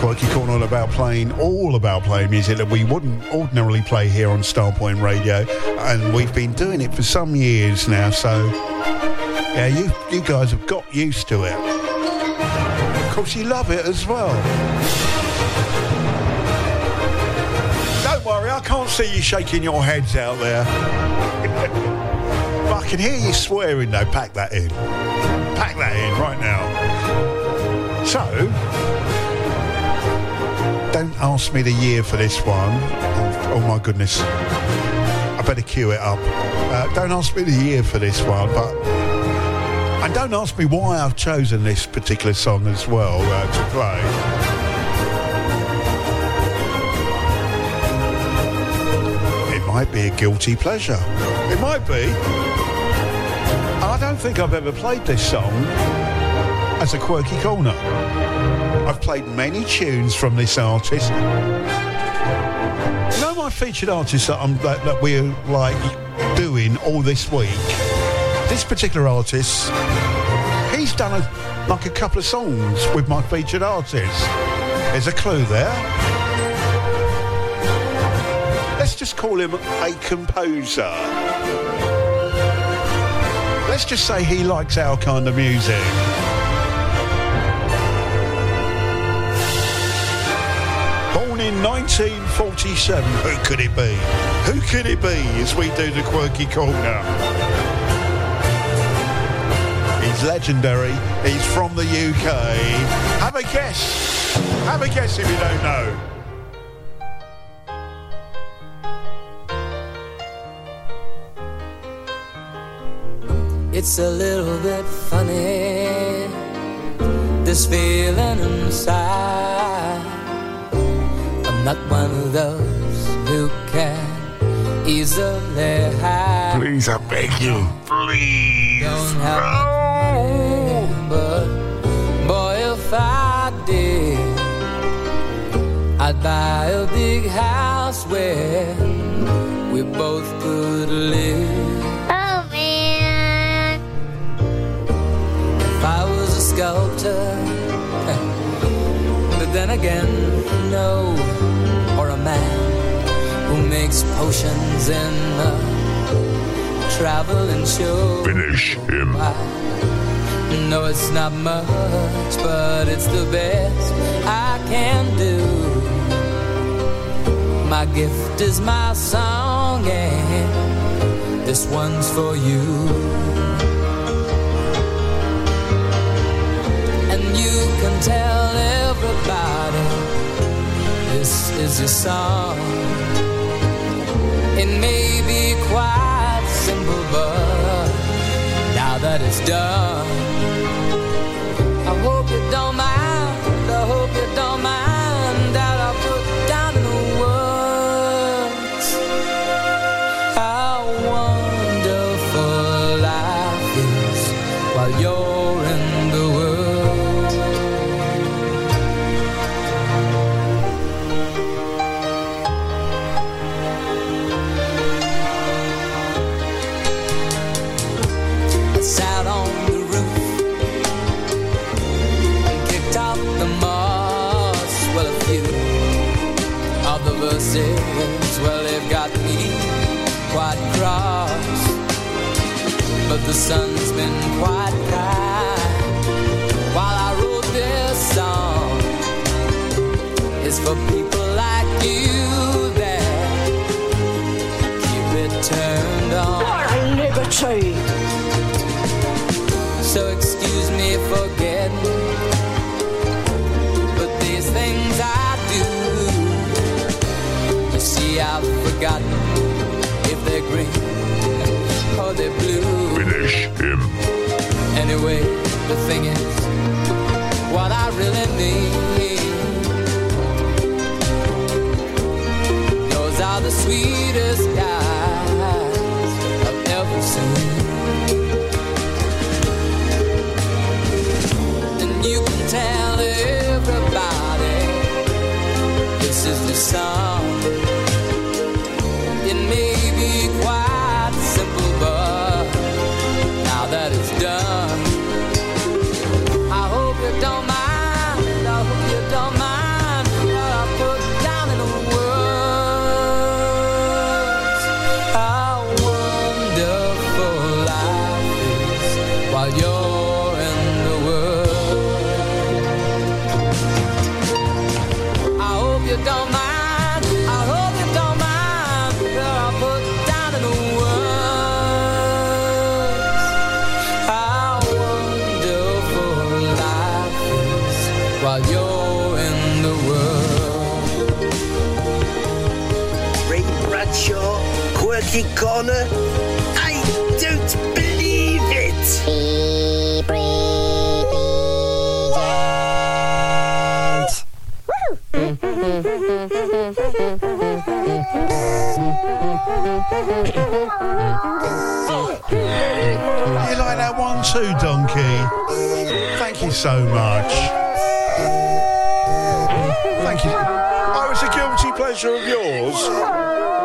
Quirky Corner about playing, all about playing music that we wouldn't ordinarily play here on Starpoint Radio, and we've been doing it for some years now. So, yeah, you you guys have got used to it. Of course, you love it as well. Don't worry, I can't see you shaking your heads out there. but I can hear you swearing though. Pack that in. Pack that in right now. So, don't ask me the year for this one. Oh, oh my goodness. I better cue it up. Uh, don't ask me the year for this one, but. And don't ask me why I've chosen this particular song as well uh, to play. It might be a guilty pleasure. It might be. I don't think I've ever played this song as a quirky corner. I've played many tunes from this artist. You know my featured artist that, I'm, that, that we're like doing all this week? This particular artist, he's done a, like a couple of songs with my featured artist. There's a clue there. Let's just call him a composer. Let's just say he likes our kind of music. In 1947. Who could it be? Who could it be as we do the quirky corner? He's legendary. He's from the UK. Have a guess. Have a guess if you don't know. It's a little bit funny, this feeling inside. I'm not one of those who can easily hide. Please, I beg you. Please. Don't have much money, but boy, if I did, I'd buy a big house where we both could live. Oh man. if I was a sculptor. but then again, no, or a man who makes potions in a traveling show. Finish him. No, it's not much, but it's the best I can do. My gift is my song, and this one's for you. And you can tell everybody this is your song. It may be quite simple, but now that it's done, I hope you don't mind. I hope you liberty! So excuse me for getting, but these things I do. You see, I've forgotten if they're green or they're blue. Finish him. Anyway, the thing is, what I really mean. Those are the sweetest guys Corner. I don't believe it. You like that one too, Donkey? Thank you so much. Thank you. Oh, it's a guilty pleasure of yours.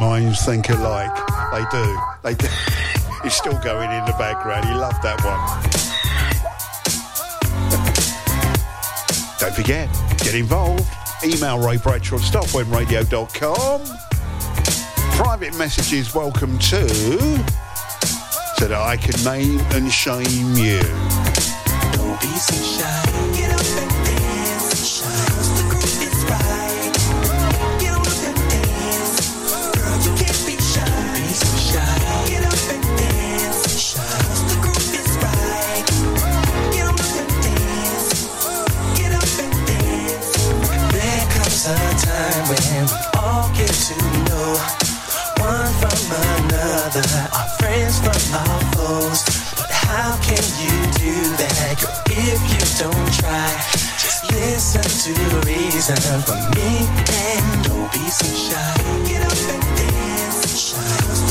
Minds think alike. They do. They do. He's still going in the background. He loved that one. Don't forget, get involved. Email Ray Bradshaw at starpointradio.com. Private messages welcome too, so that I can name and shame you. Don't be so shy. Another, our friends from our foes. But how can you do that, girl, if you don't try? Just listen to reason from me and don't be so shy. Get up and dance, and shine.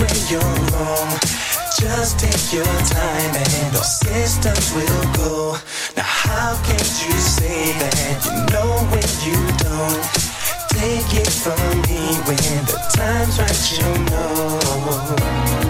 where you're wrong. Just take your time and our systems will go. Now, how can you say that you know when you don't? Take it from me when the time's right, you know.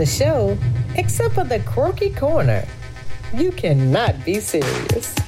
the show except for the quirky corner. You cannot be serious.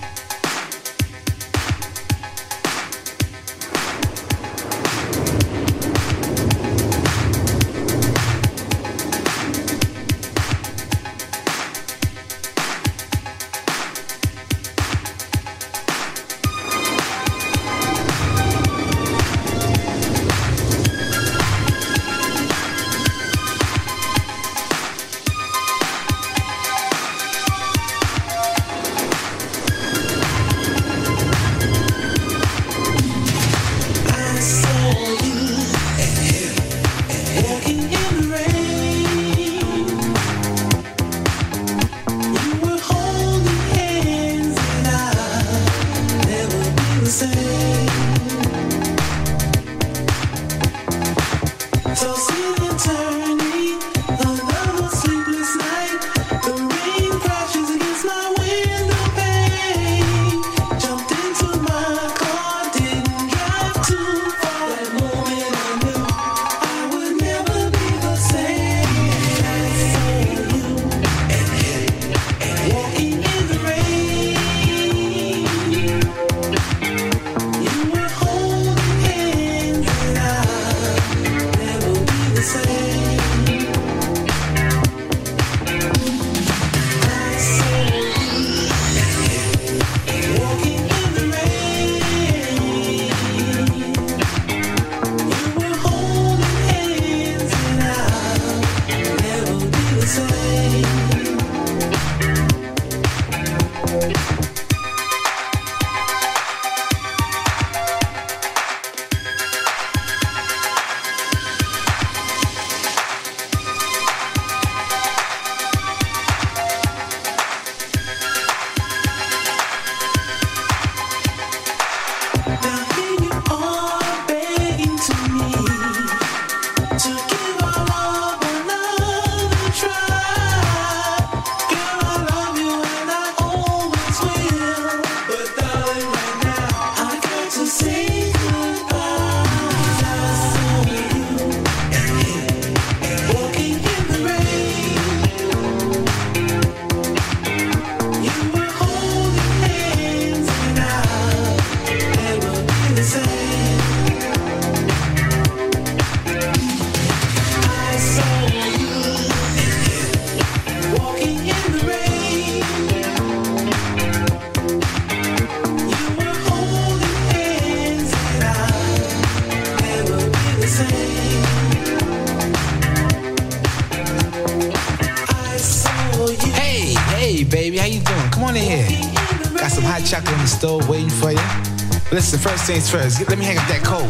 the first things first, let me hang up that coat.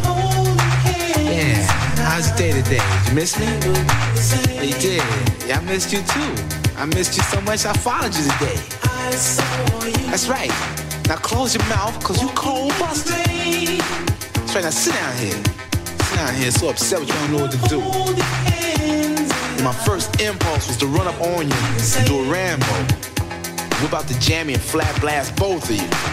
Yeah, how's your day today? Did you miss me? You did. Yeah, I missed you too. I missed you so much, I followed you today. That's right. Now close your mouth, cause you cold busted. That's right, now sit down here. Sit down here, so upset with you, don't know what to do. And my first impulse was to run up on you and do a We're about to jam and flat blast both of you.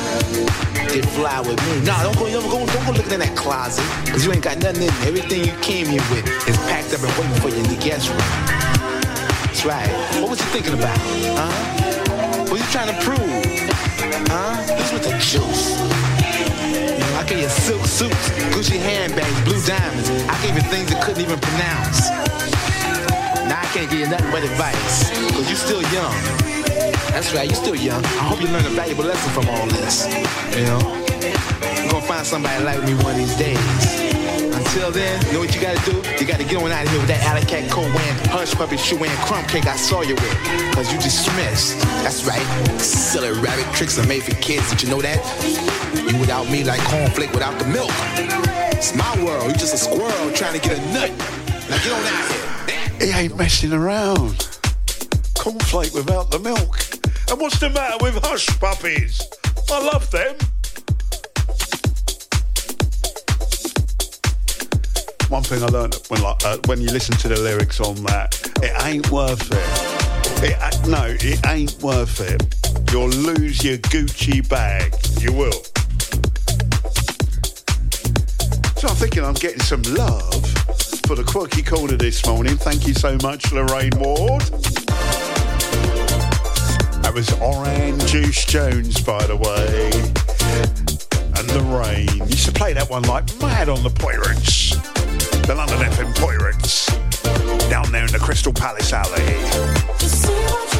Did fly with me. Nah, don't go, don't go, don't go looking in that closet. Cause you ain't got nothing in there. Everything you came here with is packed up and waiting for you in the guest room. That's right. What was you thinking about? Huh? What you trying to prove? Huh? This with the juice. I gave you silk suits, Gucci handbags, blue diamonds. I gave you things that couldn't even pronounce. Can't give you nothing but advice. Cause you still young. That's right, you're still young. I hope you learn a valuable lesson from all this. You know? You're gonna find somebody like me one of these days. Until then, you know what you gotta do? You gotta get on out of here with that alley cat wearing, hush puppy shoe wearing crumb cake I saw you with. Cause you dismissed. That's right. Silly rabbit tricks are made for kids. Did you know that? You without me like cornflake without the milk. It's my world. You just a squirrel trying to get a nut. Now get on out here. He ain't messing around. Cornflake without the milk. And what's the matter with hush puppies? I love them. One thing I learned when like, uh, when you listen to the lyrics on that, it ain't worth it. It a- no, it ain't worth it. You'll lose your Gucci bag. You will. So I'm thinking I'm getting some love for the quirky corner this morning. Thank you so much, Lorraine Ward. That was Oran Juice Jones, by the way. And the rain. Used to play that one like mad on the Pirates. The London FM Pirates. Down there in the Crystal Palace Alley.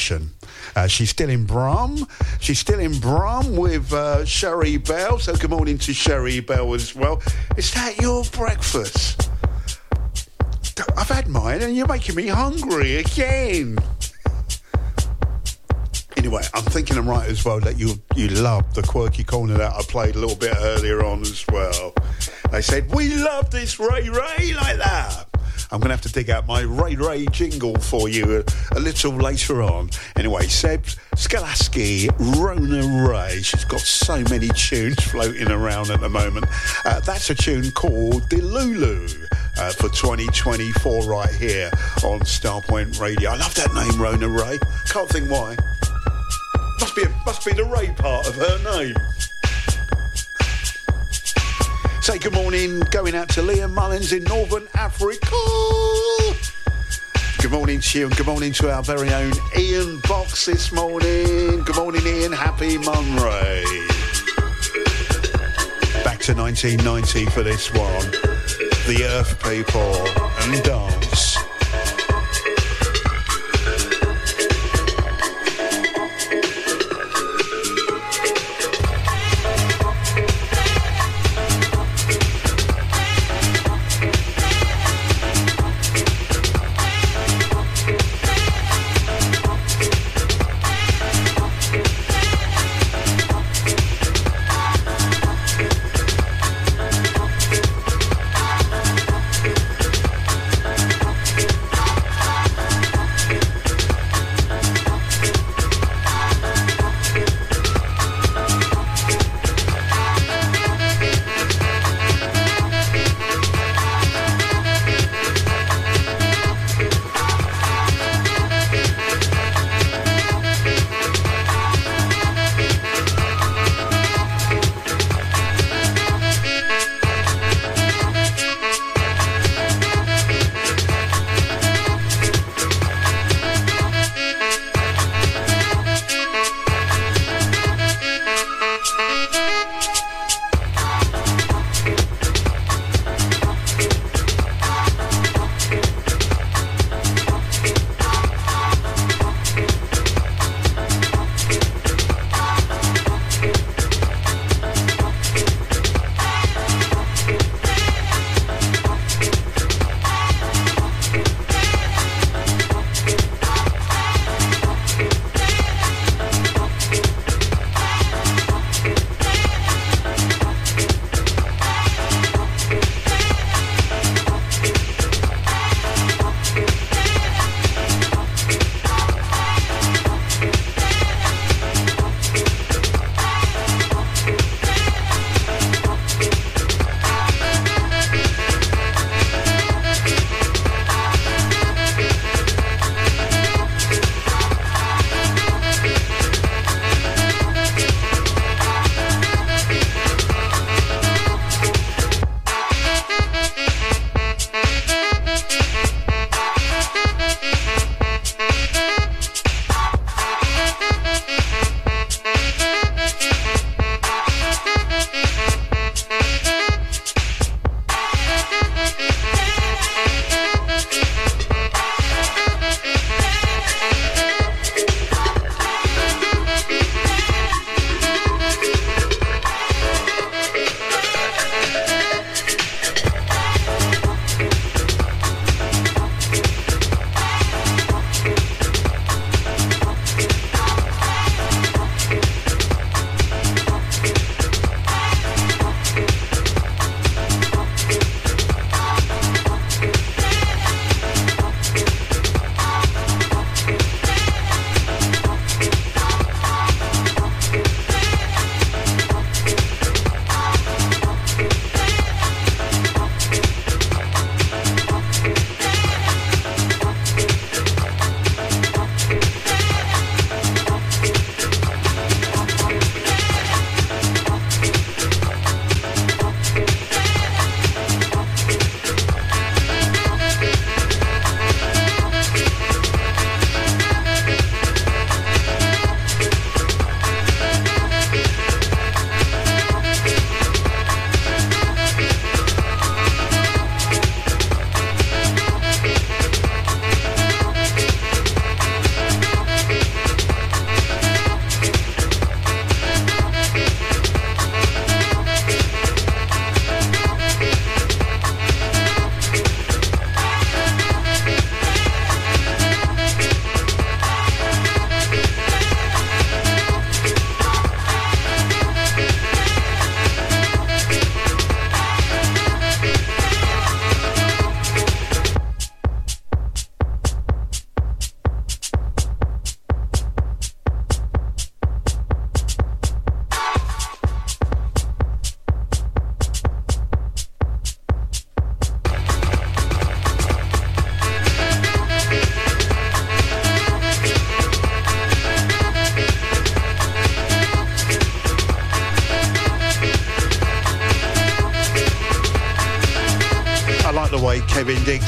Mention. Uh, she's still in Brum. She's still in Brum with uh, Sherry Bell. So good morning to Sherry Bell as well. Is that your breakfast? I've had mine and you're making me hungry again. Anyway, I'm thinking I'm right as well that you you loved the quirky corner that I played a little bit earlier on as well. They said we love this Ray Ray like that. I'm going to have to dig out my Ray Ray jingle for you a, little later on. Anyway, Seb Skalski, Rona Ray. She's got so many tunes floating around at the moment. Uh, that's a tune called Delulu uh, for 2024 right here on Starpoint Radio. I love that name, Rona Ray. Can't think why. Must be, a, must be the Ray part of her name. Say good morning, going out to Liam Mullins in Northern Africa. Good morning to you and good morning to our very own Ian Box this morning. Good morning, Ian. Happy Monday. Back to 1990 for this one. The Earth People and Dance.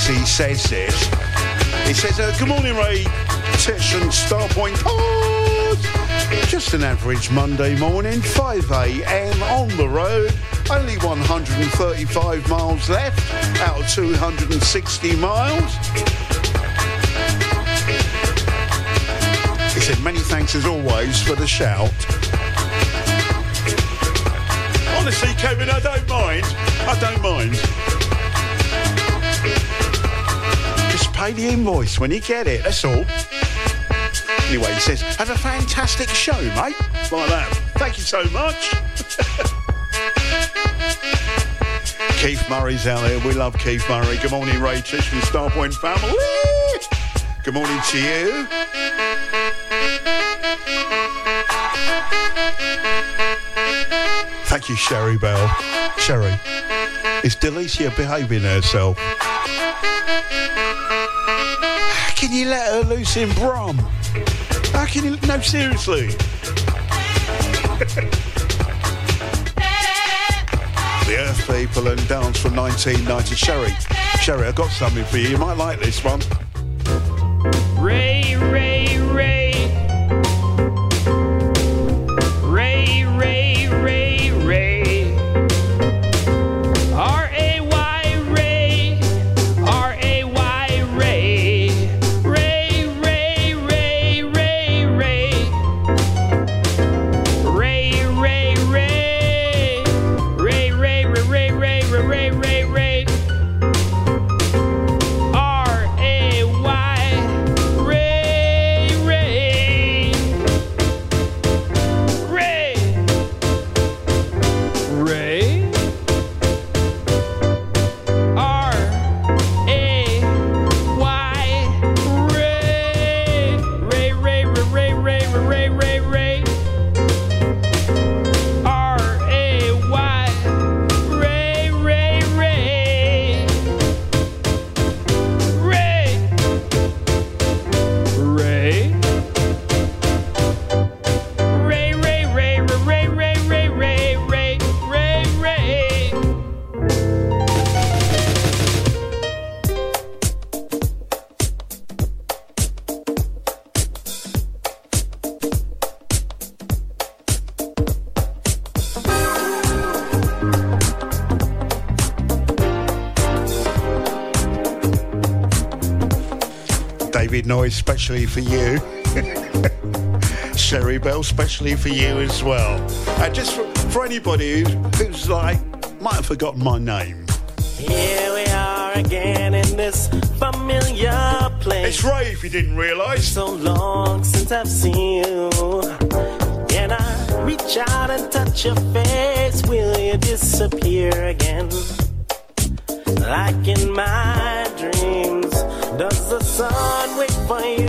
Dixie says this. He says, uh, Good morning, Ray. Tish and Starpoint Pod. Just an average Monday morning, 5 a.m. on the road. Only 135 miles left out of 260 miles. He said, Many thanks as always for the shout. Honestly, Kevin, I don't mind. I don't mind. Pay the invoice when you get it, that's all. Anyway, he says, have a fantastic show, mate. Like that. Thank you so much. Keith Murray's out there. We love Keith Murray. Good morning, Ray Tish from Starpoint family. Good morning to you. Thank you, Sherry Bell. Sherry, is Delicia behaving herself? Can you let her loose in Brom? How can you? No, seriously. the Earth People and Dance from 1990. Sherry, Sherry, I've got something for you. You might like this one. Especially for you. Sherry Bell, especially for you as well. And just for, for anybody who, who's like, might have forgotten my name. Here we are again in this familiar place. It's Ray, if you didn't realise. So long since I've seen you. Can I reach out and touch your face? Will you disappear again? Like in my dreams, does the sun wait vai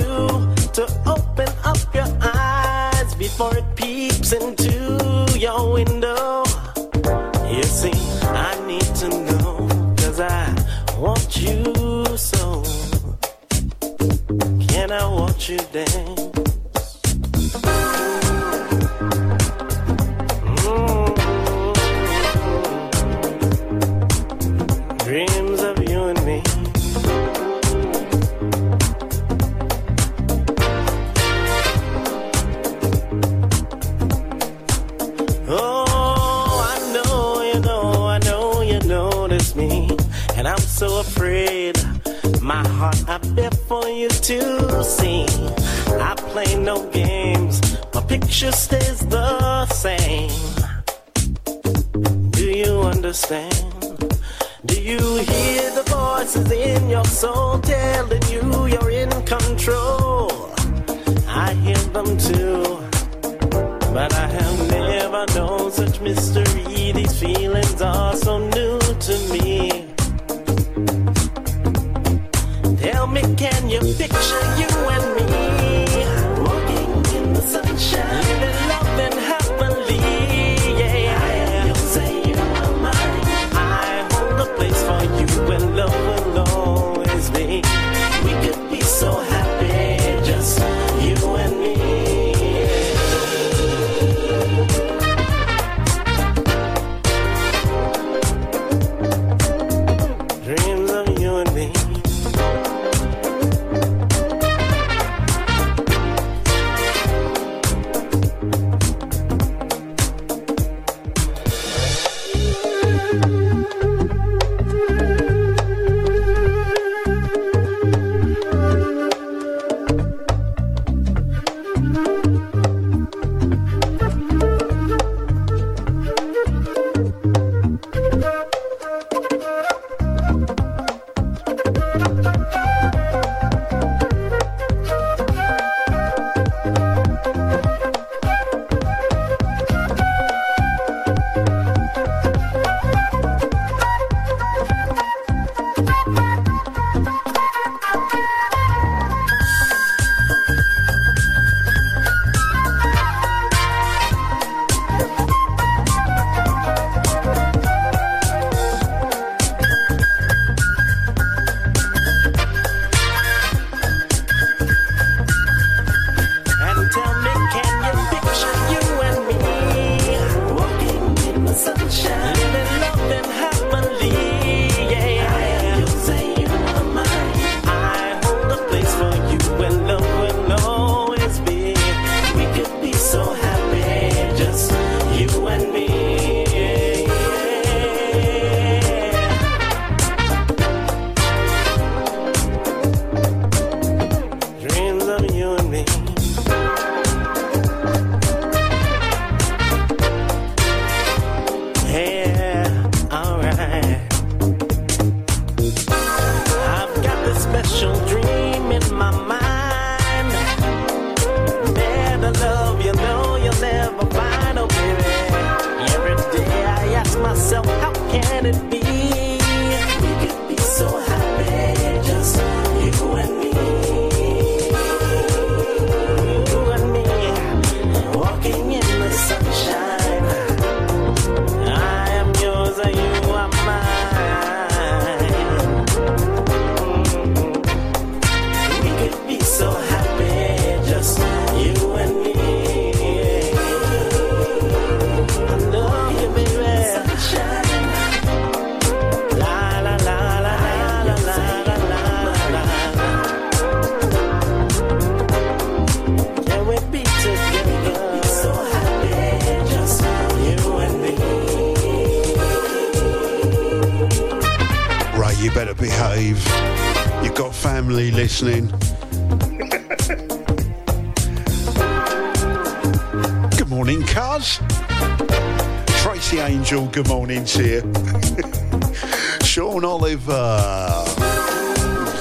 Here. Sean Oliver.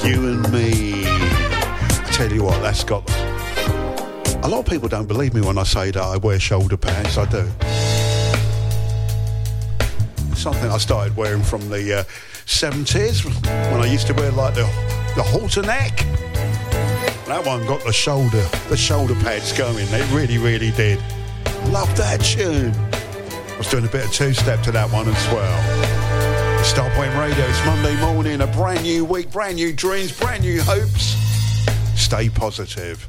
You and me. I tell you what, that's got. A lot of people don't believe me when I say that I wear shoulder pads. I do. Something I started wearing from the uh, 70s when I used to wear like the, the halter neck. That one got the shoulder, the shoulder pads going. It really, really did. Love that tune was doing a bit of two-step to that one as well. Starpoint Radio, it's Monday morning, a brand new week, brand new dreams, brand new hopes. Stay positive.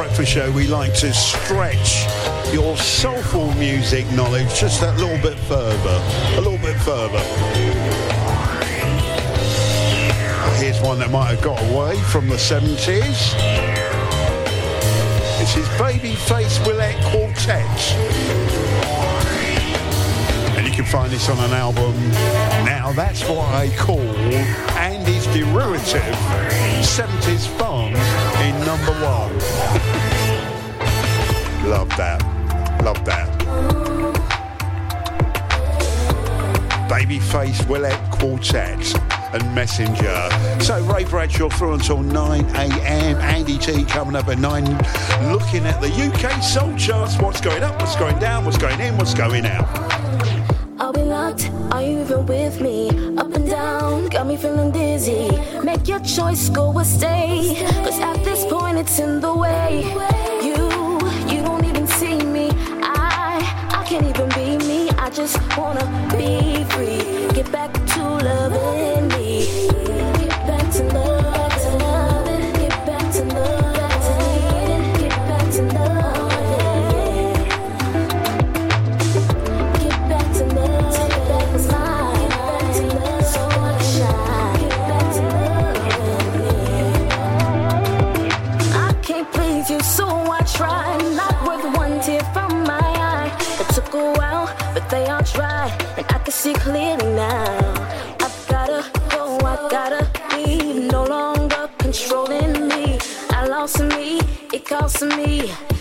Breakfast Show, we like to stretch your soulful music knowledge just that little bit further. A little bit further. Here's one that might have got away from the 70s. This is Babyface Willette Quartet can find this on an album. Now that's what I call Andy's derivative 70s funk a number one. Love that. Love that. Babyface, Willette Quartet and Messenger. So Ray Bradshaw through until 9 a.m. Andy T coming up at 9, looking at the UK Soul Charts. What's going up, what's going down, what's going in, what's going out. Are we locked? Are you even with me? and down, got me feeling dizzy. Make your choice, go or stay. Cause at this point, it's in the way. You, you don't even see me. I, I can't even be me. I just wanna be free. Get back to loving. calls to me.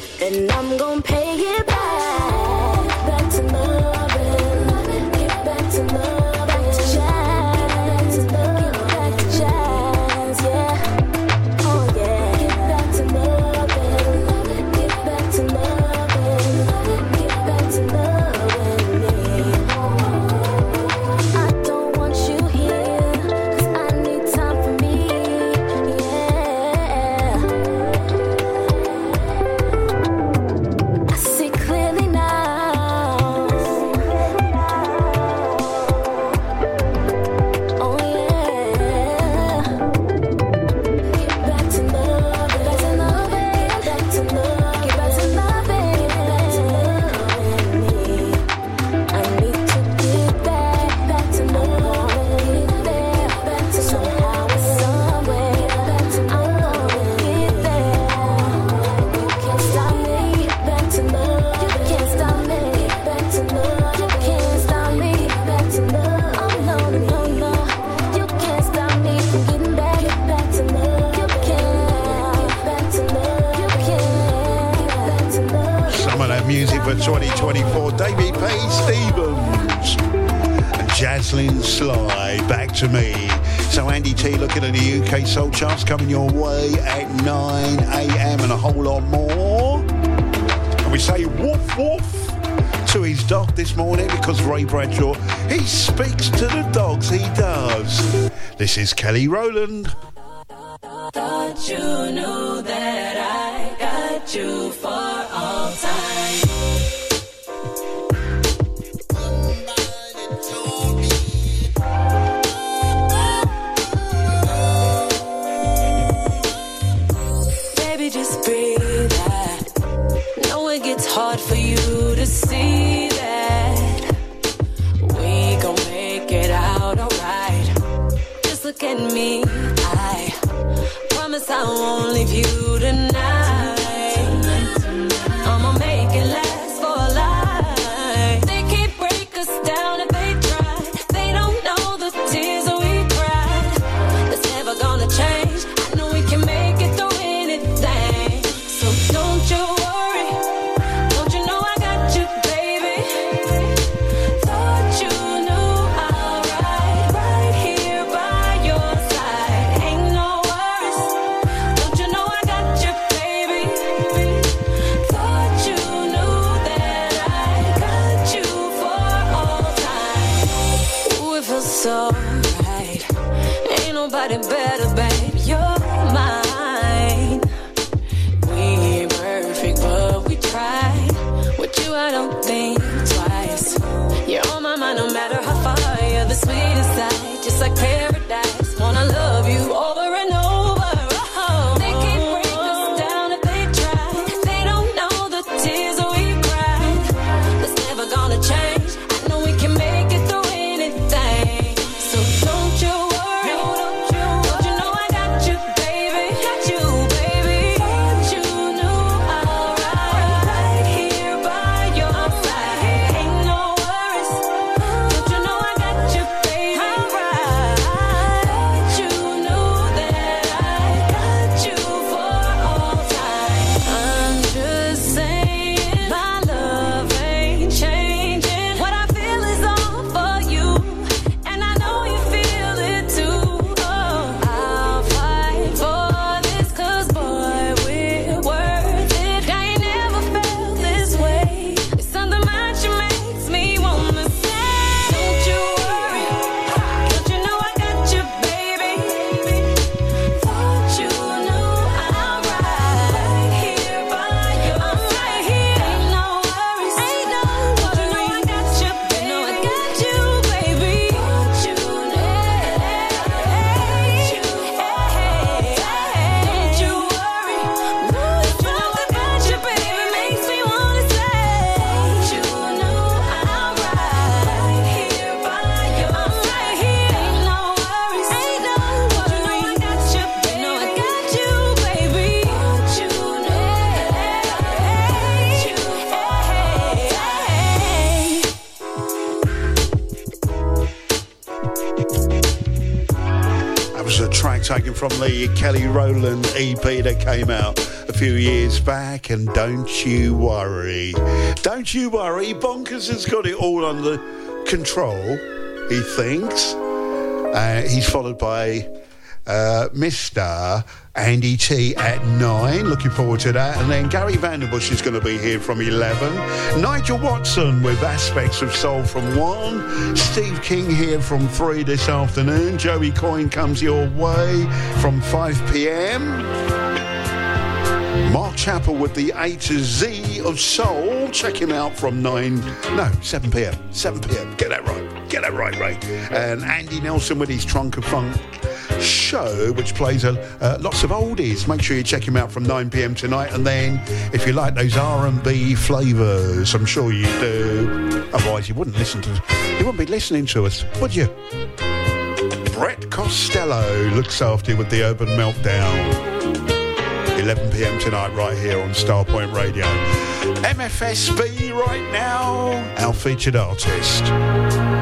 This is Kelly Rowland. Kelly Rowland EP that came out a few years back. And don't you worry, don't you worry, Bonkers has got it all under control. He thinks. Uh, he's followed by uh, Mr. Andy T at 9. Looking forward to that. And then Gary Vanderbush is going to be here from 11. Nigel Watson with aspects of soul from 1. Steve King here from 3 this afternoon. Joey Coyne comes your way from 5 p.m. Mark Chappell with the A to Z of Soul. Check him out from 9, no, 7 p.m. 7 p.m. Get that right. Get that right, Ray. And Andy Nelson with his Trunk of Funk show, which plays a, uh, lots of oldies. Make sure you check him out from 9 p.m. tonight. And then, if you like those R&B flavours, I'm sure you do. Otherwise, you wouldn't listen to. You wouldn't be listening to us, would you? Brett Costello looks after you with the Urban Meltdown. 11 p.m. tonight, right here on Starpoint Radio. MFSB right now, our featured artist.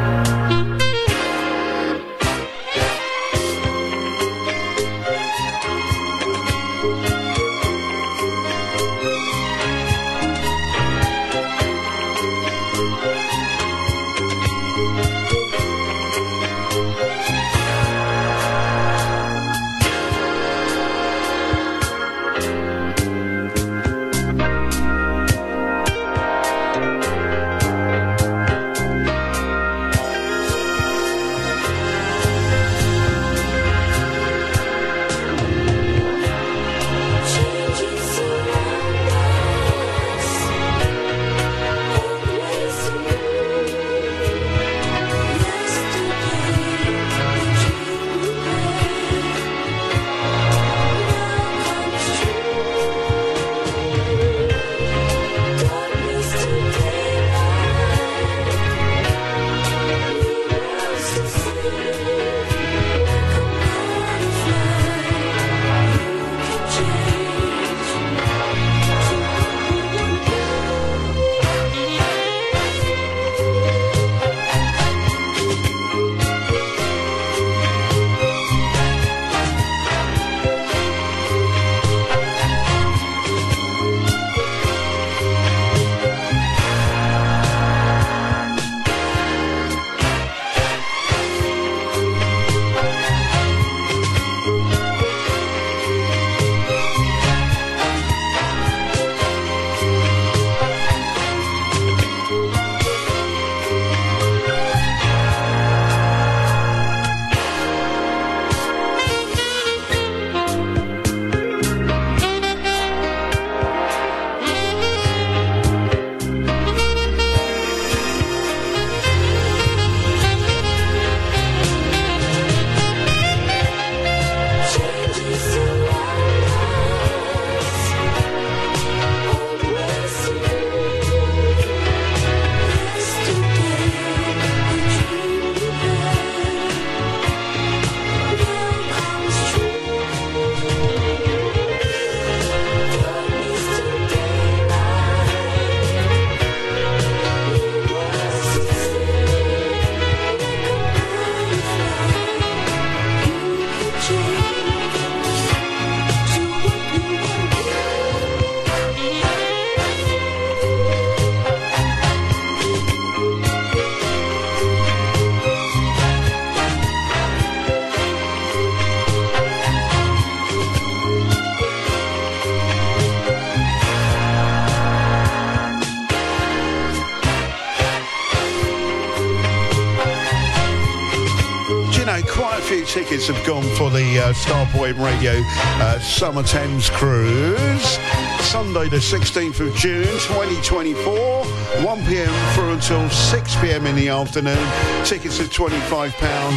Tickets have gone for the uh, Starpoint Radio uh, Summer Thames Cruise. Sunday the 16th of June 2024, 1pm through until 6pm in the afternoon. Tickets are £25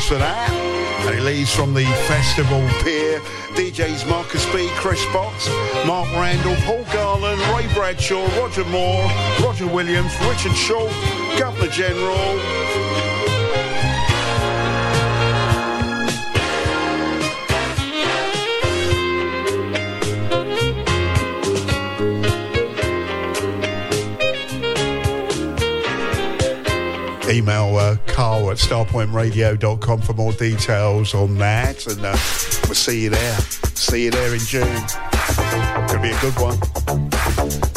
for that. And it leaves from the Festival Pier. DJs Marcus B, Chris Box, Mark Randall, Paul Garland, Ray Bradshaw, Roger Moore, Roger Williams, Richard Shaw, Governor General, email uh, carl at starpointradio.com for more details on that. And uh, we'll see you there. See you there in June. Could be a good one.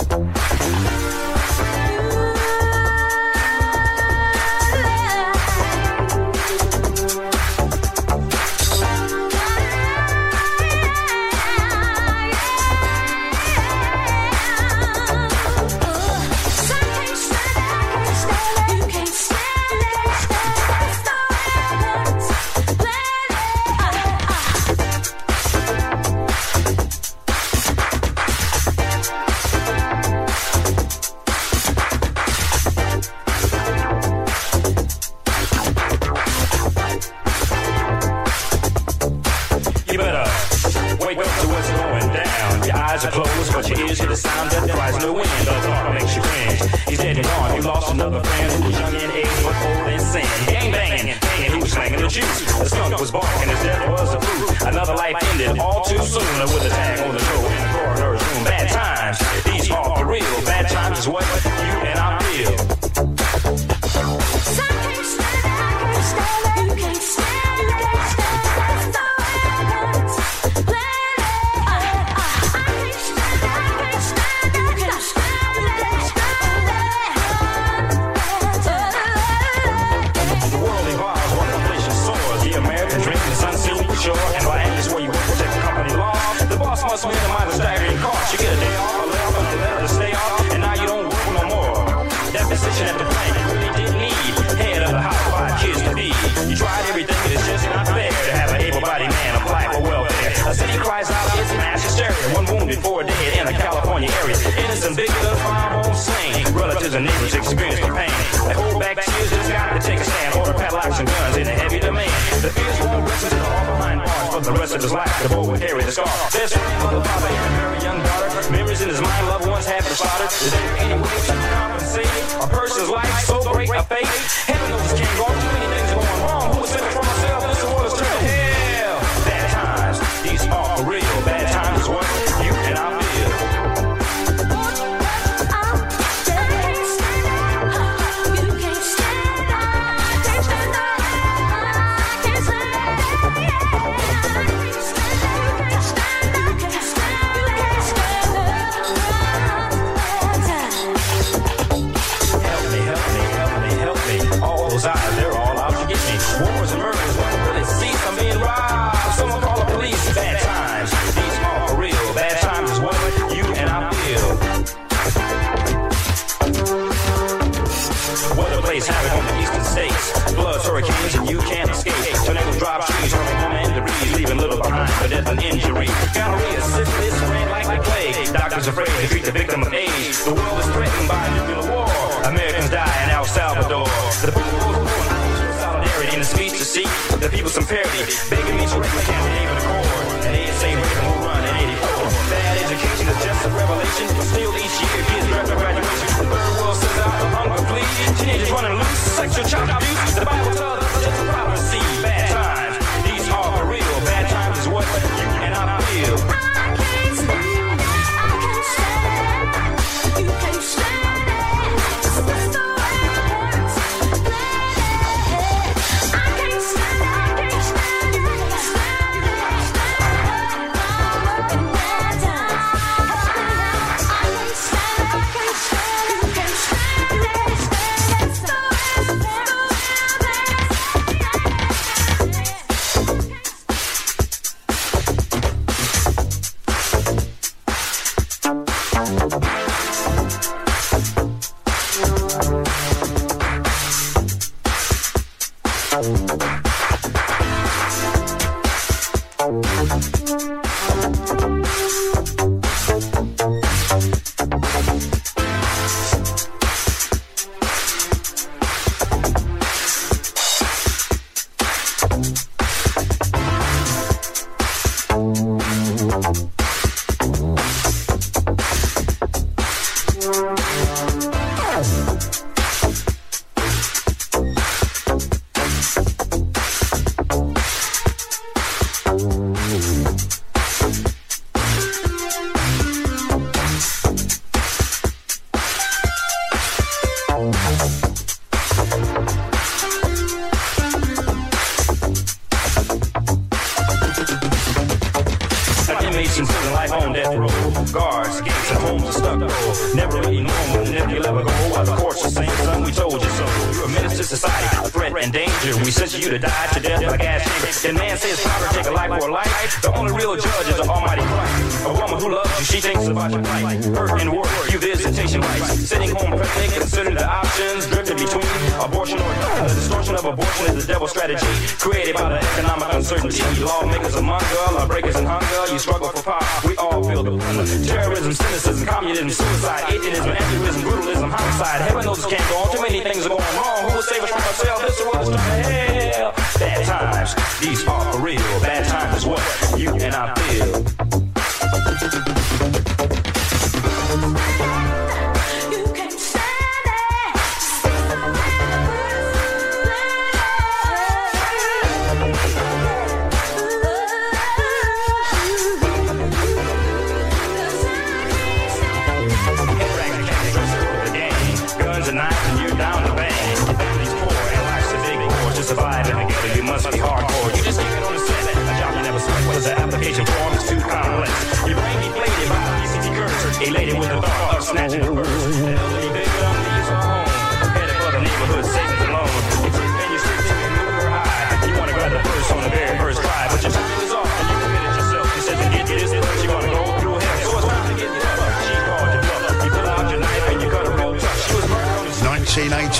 Normal, never you'll ever go. While the courts are saying, son, we told you so. You're a menace to society, threat and danger. We sent you to die to death like ass chamber. And man says power take a life for a life. The only real judge is the Almighty Christ. A woman who loves you, she thinks about your plight. Hurt and work, you visitation rights. Sitting home pregnant, considering the options. Drifting between abortion or death. The distortion of abortion is the devil's strategy. Created by the economic uncertainty. Lawmakers among us, lawbreakers in hunger. You struggle for power, we all feel the plunder. Terrorism, cynicism, communism, suicide, atheism, atheism, brutalism, homicide. Heaven knows this can't go on. Too many things are going wrong. Who will save us from ourselves? This is turning to hell. Bad times, these are for real. Bad times is what you and I feel.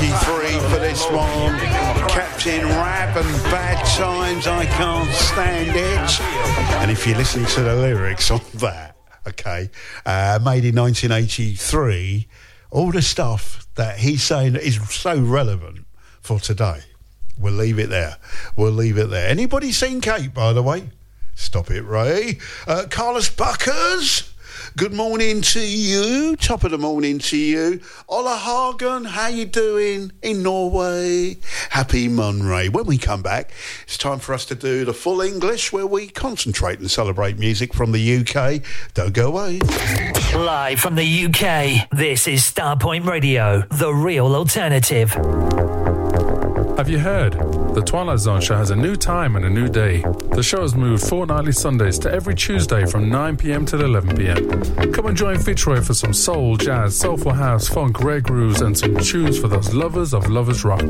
1983 for this one. Captain Rap and Bad Times, I Can't Stand It. And if you listen to the lyrics on that, okay, uh, made in 1983, all the stuff that he's saying is so relevant for today. We'll leave it there. We'll leave it there. Anybody seen Kate, by the way? Stop it, Ray. Uh, Carlos Buckers. Good morning to you. Top of the morning to you. Ola Hagen, how you doing in Norway? Happy Monray. When we come back, it's time for us to do the full English where we concentrate and celebrate music from the UK. Don't go away. Live from the UK, this is Starpoint Radio, the real alternative. Have you heard? The Twilight Zone show has a new time and a new day. The show has moved fortnightly Sundays to every Tuesday from 9 pm to 11 pm. Come and join Fitzroy for some soul, jazz, soulful house, funk, rare grooves, and some tunes for those lovers of lovers rock.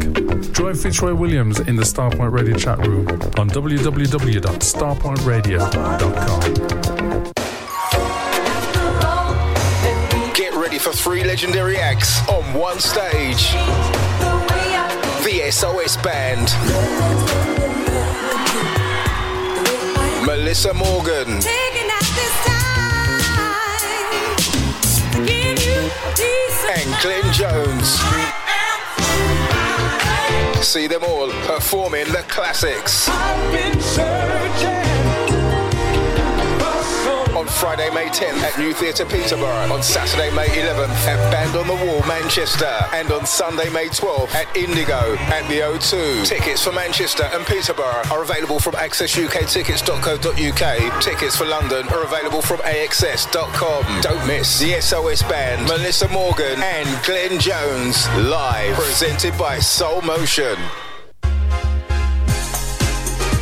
Join Fitzroy Williams in the Starpoint Radio chat room on www.starpointradio.com. Get ready for three legendary acts on one stage. The SOS Band. Melissa Morgan. And Glenn Jones. See them all performing the classics. On Friday, May 10th at New Theatre Peterborough. On Saturday, May 11th at Band on the Wall, Manchester. And on Sunday, May 12th at Indigo at the O2. Tickets for Manchester and Peterborough are available from accessukktickets.co.uk. Tickets for London are available from axs.com. Don't miss the SOS Band, Melissa Morgan and Glenn Jones live. Presented by Soul Motion.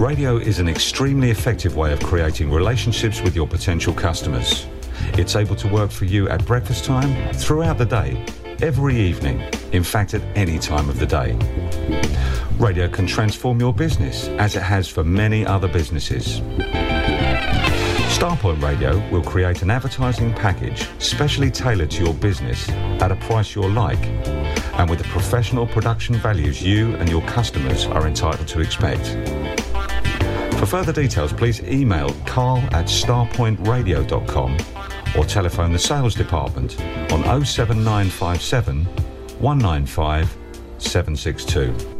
Radio is an extremely effective way of creating relationships with your potential customers. It's able to work for you at breakfast time, throughout the day, every evening, in fact, at any time of the day. Radio can transform your business as it has for many other businesses. Starpoint Radio will create an advertising package specially tailored to your business at a price you'll like and with the professional production values you and your customers are entitled to expect. For further details, please email carl at starpointradio.com or telephone the sales department on 07957 195 762.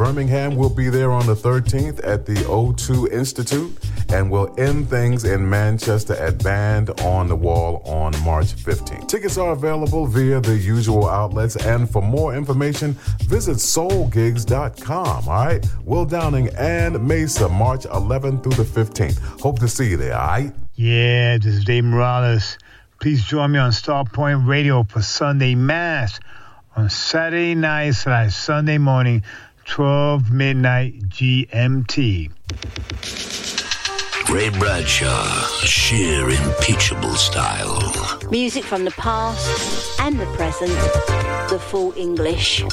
Birmingham will be there on the 13th at the O2 Institute, and we'll end things in Manchester at Band on the Wall on March 15th. Tickets are available via the usual outlets, and for more information, visit soulgigs.com. All right, Will Downing and Maysa, March 11th through the 15th. Hope to see you there. All right. Yeah, this is Dave Morales. Please join me on Starpoint Radio for Sunday Mass on Saturday night slash Sunday morning, 12 midnight GMT. Ray Bradshaw, sheer impeachable style. Music from the past and the present, the full English. When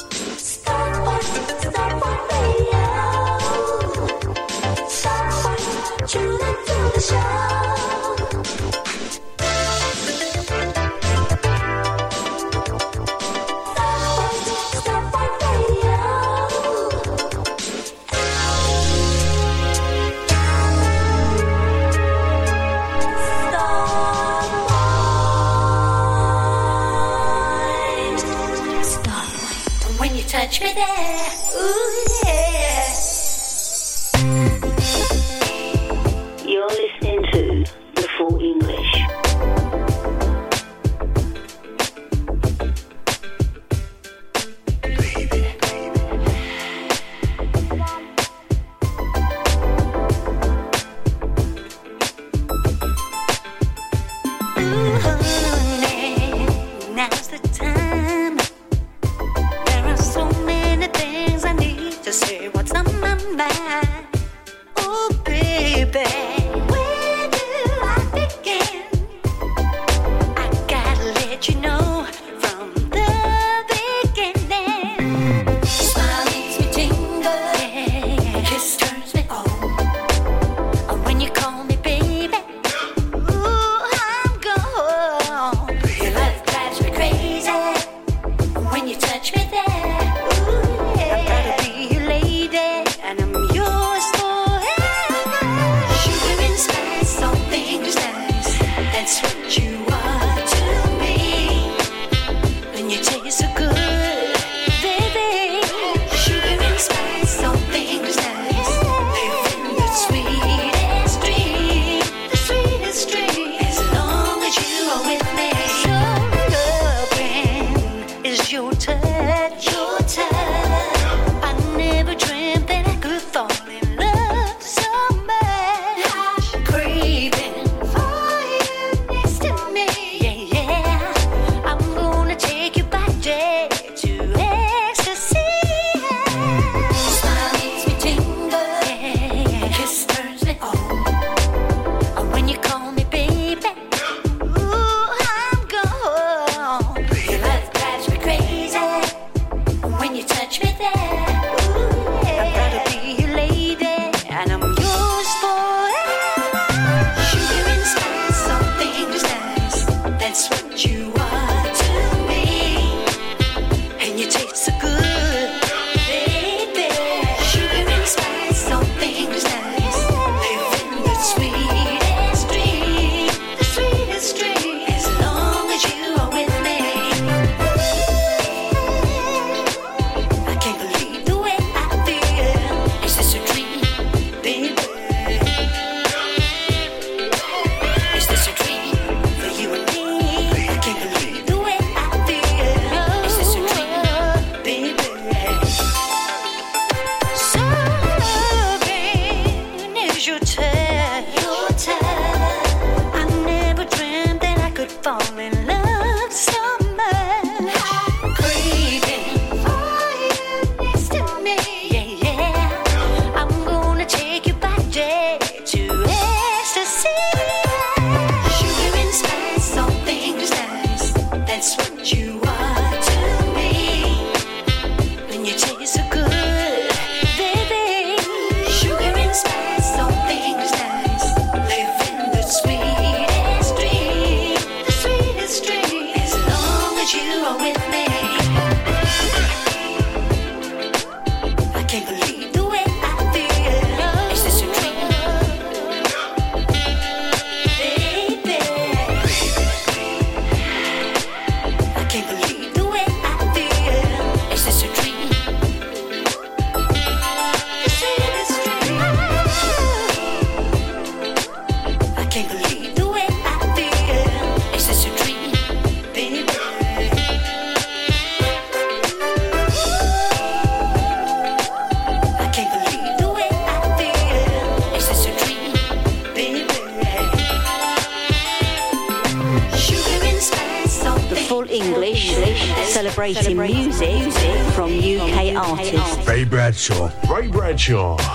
Ray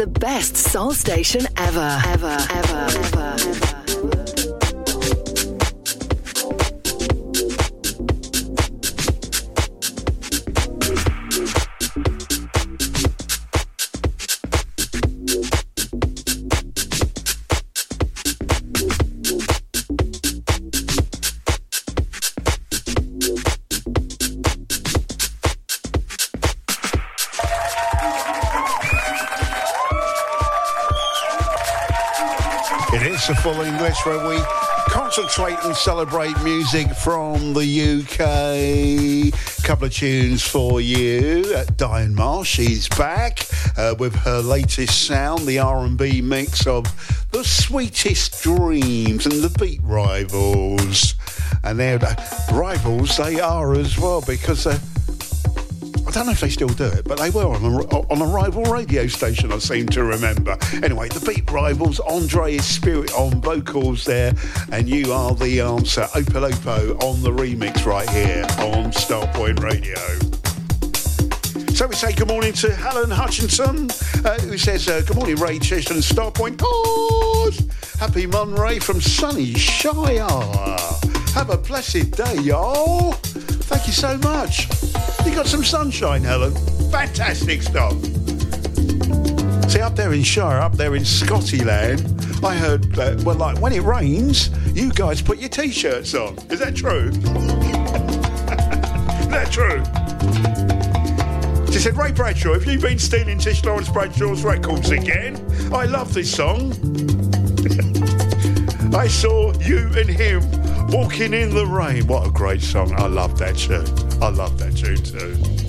the best soul station ever, ever, English where we concentrate and celebrate music from the UK. A couple of tunes for you. Uh, Diane Marsh, she's back uh, with her latest sound, the R&B mix of the sweetest dreams and the Beat Rivals. And they're uh, rivals, they are as well because. I don't know if they still do it, but they were on a, on a rival radio station, I seem to remember. Anyway, the Beat Rivals, Andre Espeut on vocals there, and you are the answer. Opolopo on the remix right here on Starpoint Radio. So we say good morning to Helen Hutchinson, uh, who says, uh, Good morning, Ray Chester and Starpoint. Cause happy Monray from sunny Shire. Have a blessed day, y'all. Thank you so much. You got some sunshine, Helen. Fantastic stuff. See, up there in Shire, up there in Scottyland, I heard, uh, well, like when it rains, you guys put your t-shirts on. Is that true? Is that true? She said, Ray Bradshaw, have you been stealing Tish Lawrence Bradshaw's records again? I love this song. I saw you and him walking in the rain. What a great song. I love that tune. I love that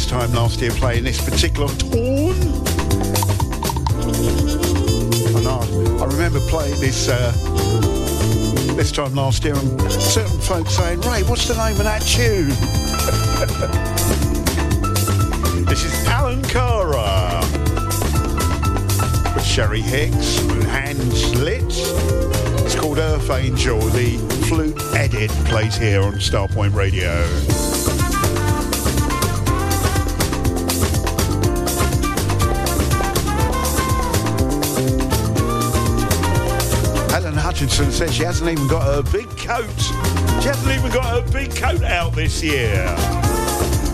this time last year, playing this particular tune. And I, I remember playing this uh, this time last year, and certain folks saying, "Ray, what's the name of that tune?" this is Alan Cara with Sherry Hicks and Hans Litz. It's called Earth Angel. The flute edit plays here on Starpoint Radio. Hutchinson says she hasn't even got her big coat. She hasn't even got her big coat out this year.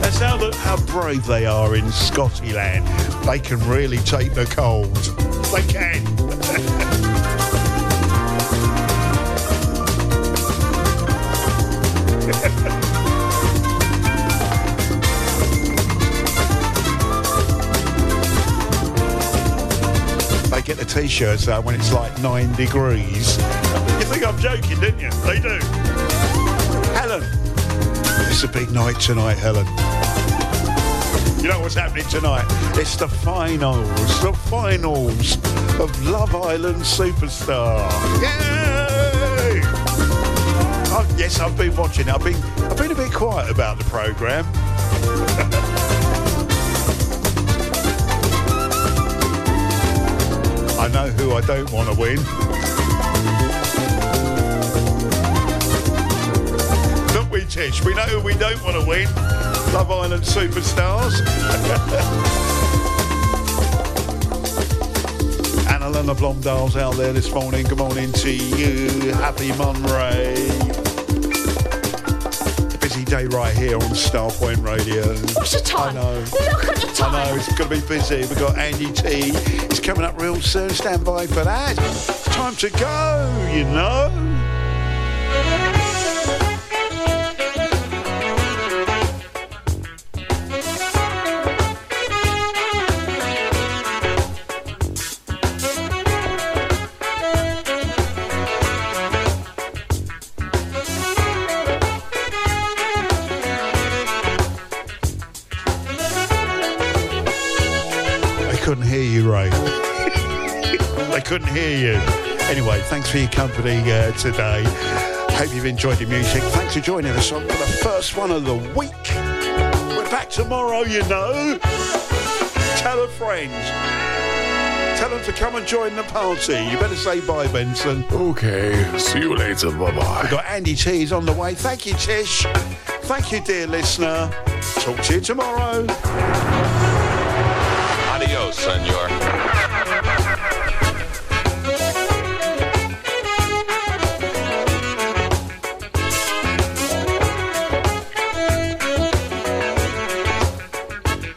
That's how, the, how brave they are in Scottyland. They can really take the cold. They can. they get the t-shirts out when it's like nine degrees. Think I'm joking, didn't you? They do. Helen, it's a big night tonight, Helen. You know what's happening tonight? It's the finals, the finals of Love Island Superstar. Yay! Yes, I've been watching. I've been, I've been a bit quiet about the program. I know who I don't want to win. Don't we, know who we don't want to win. Love Island superstars. Anna Lena Blomdale's out there this morning. Good morning to you. Happy Monray. Busy day right here on Starpoint Radio. What's the time? I know. Look at the time. I know, it's going to be busy. We've got Andy T. It's coming up real soon. Stand by for that. Time to go, you know. Thanks for your company uh, today. Hope you've enjoyed the music. Thanks for joining us on for the first one of the week. We're back tomorrow, you know. Tell a friend. Tell them to come and join the party. You better say bye, Benson. Okay, see you later. Bye bye. We've got Andy T's on the way. Thank you, Tish. Thank you, dear listener. Talk to you tomorrow. Adios, senor.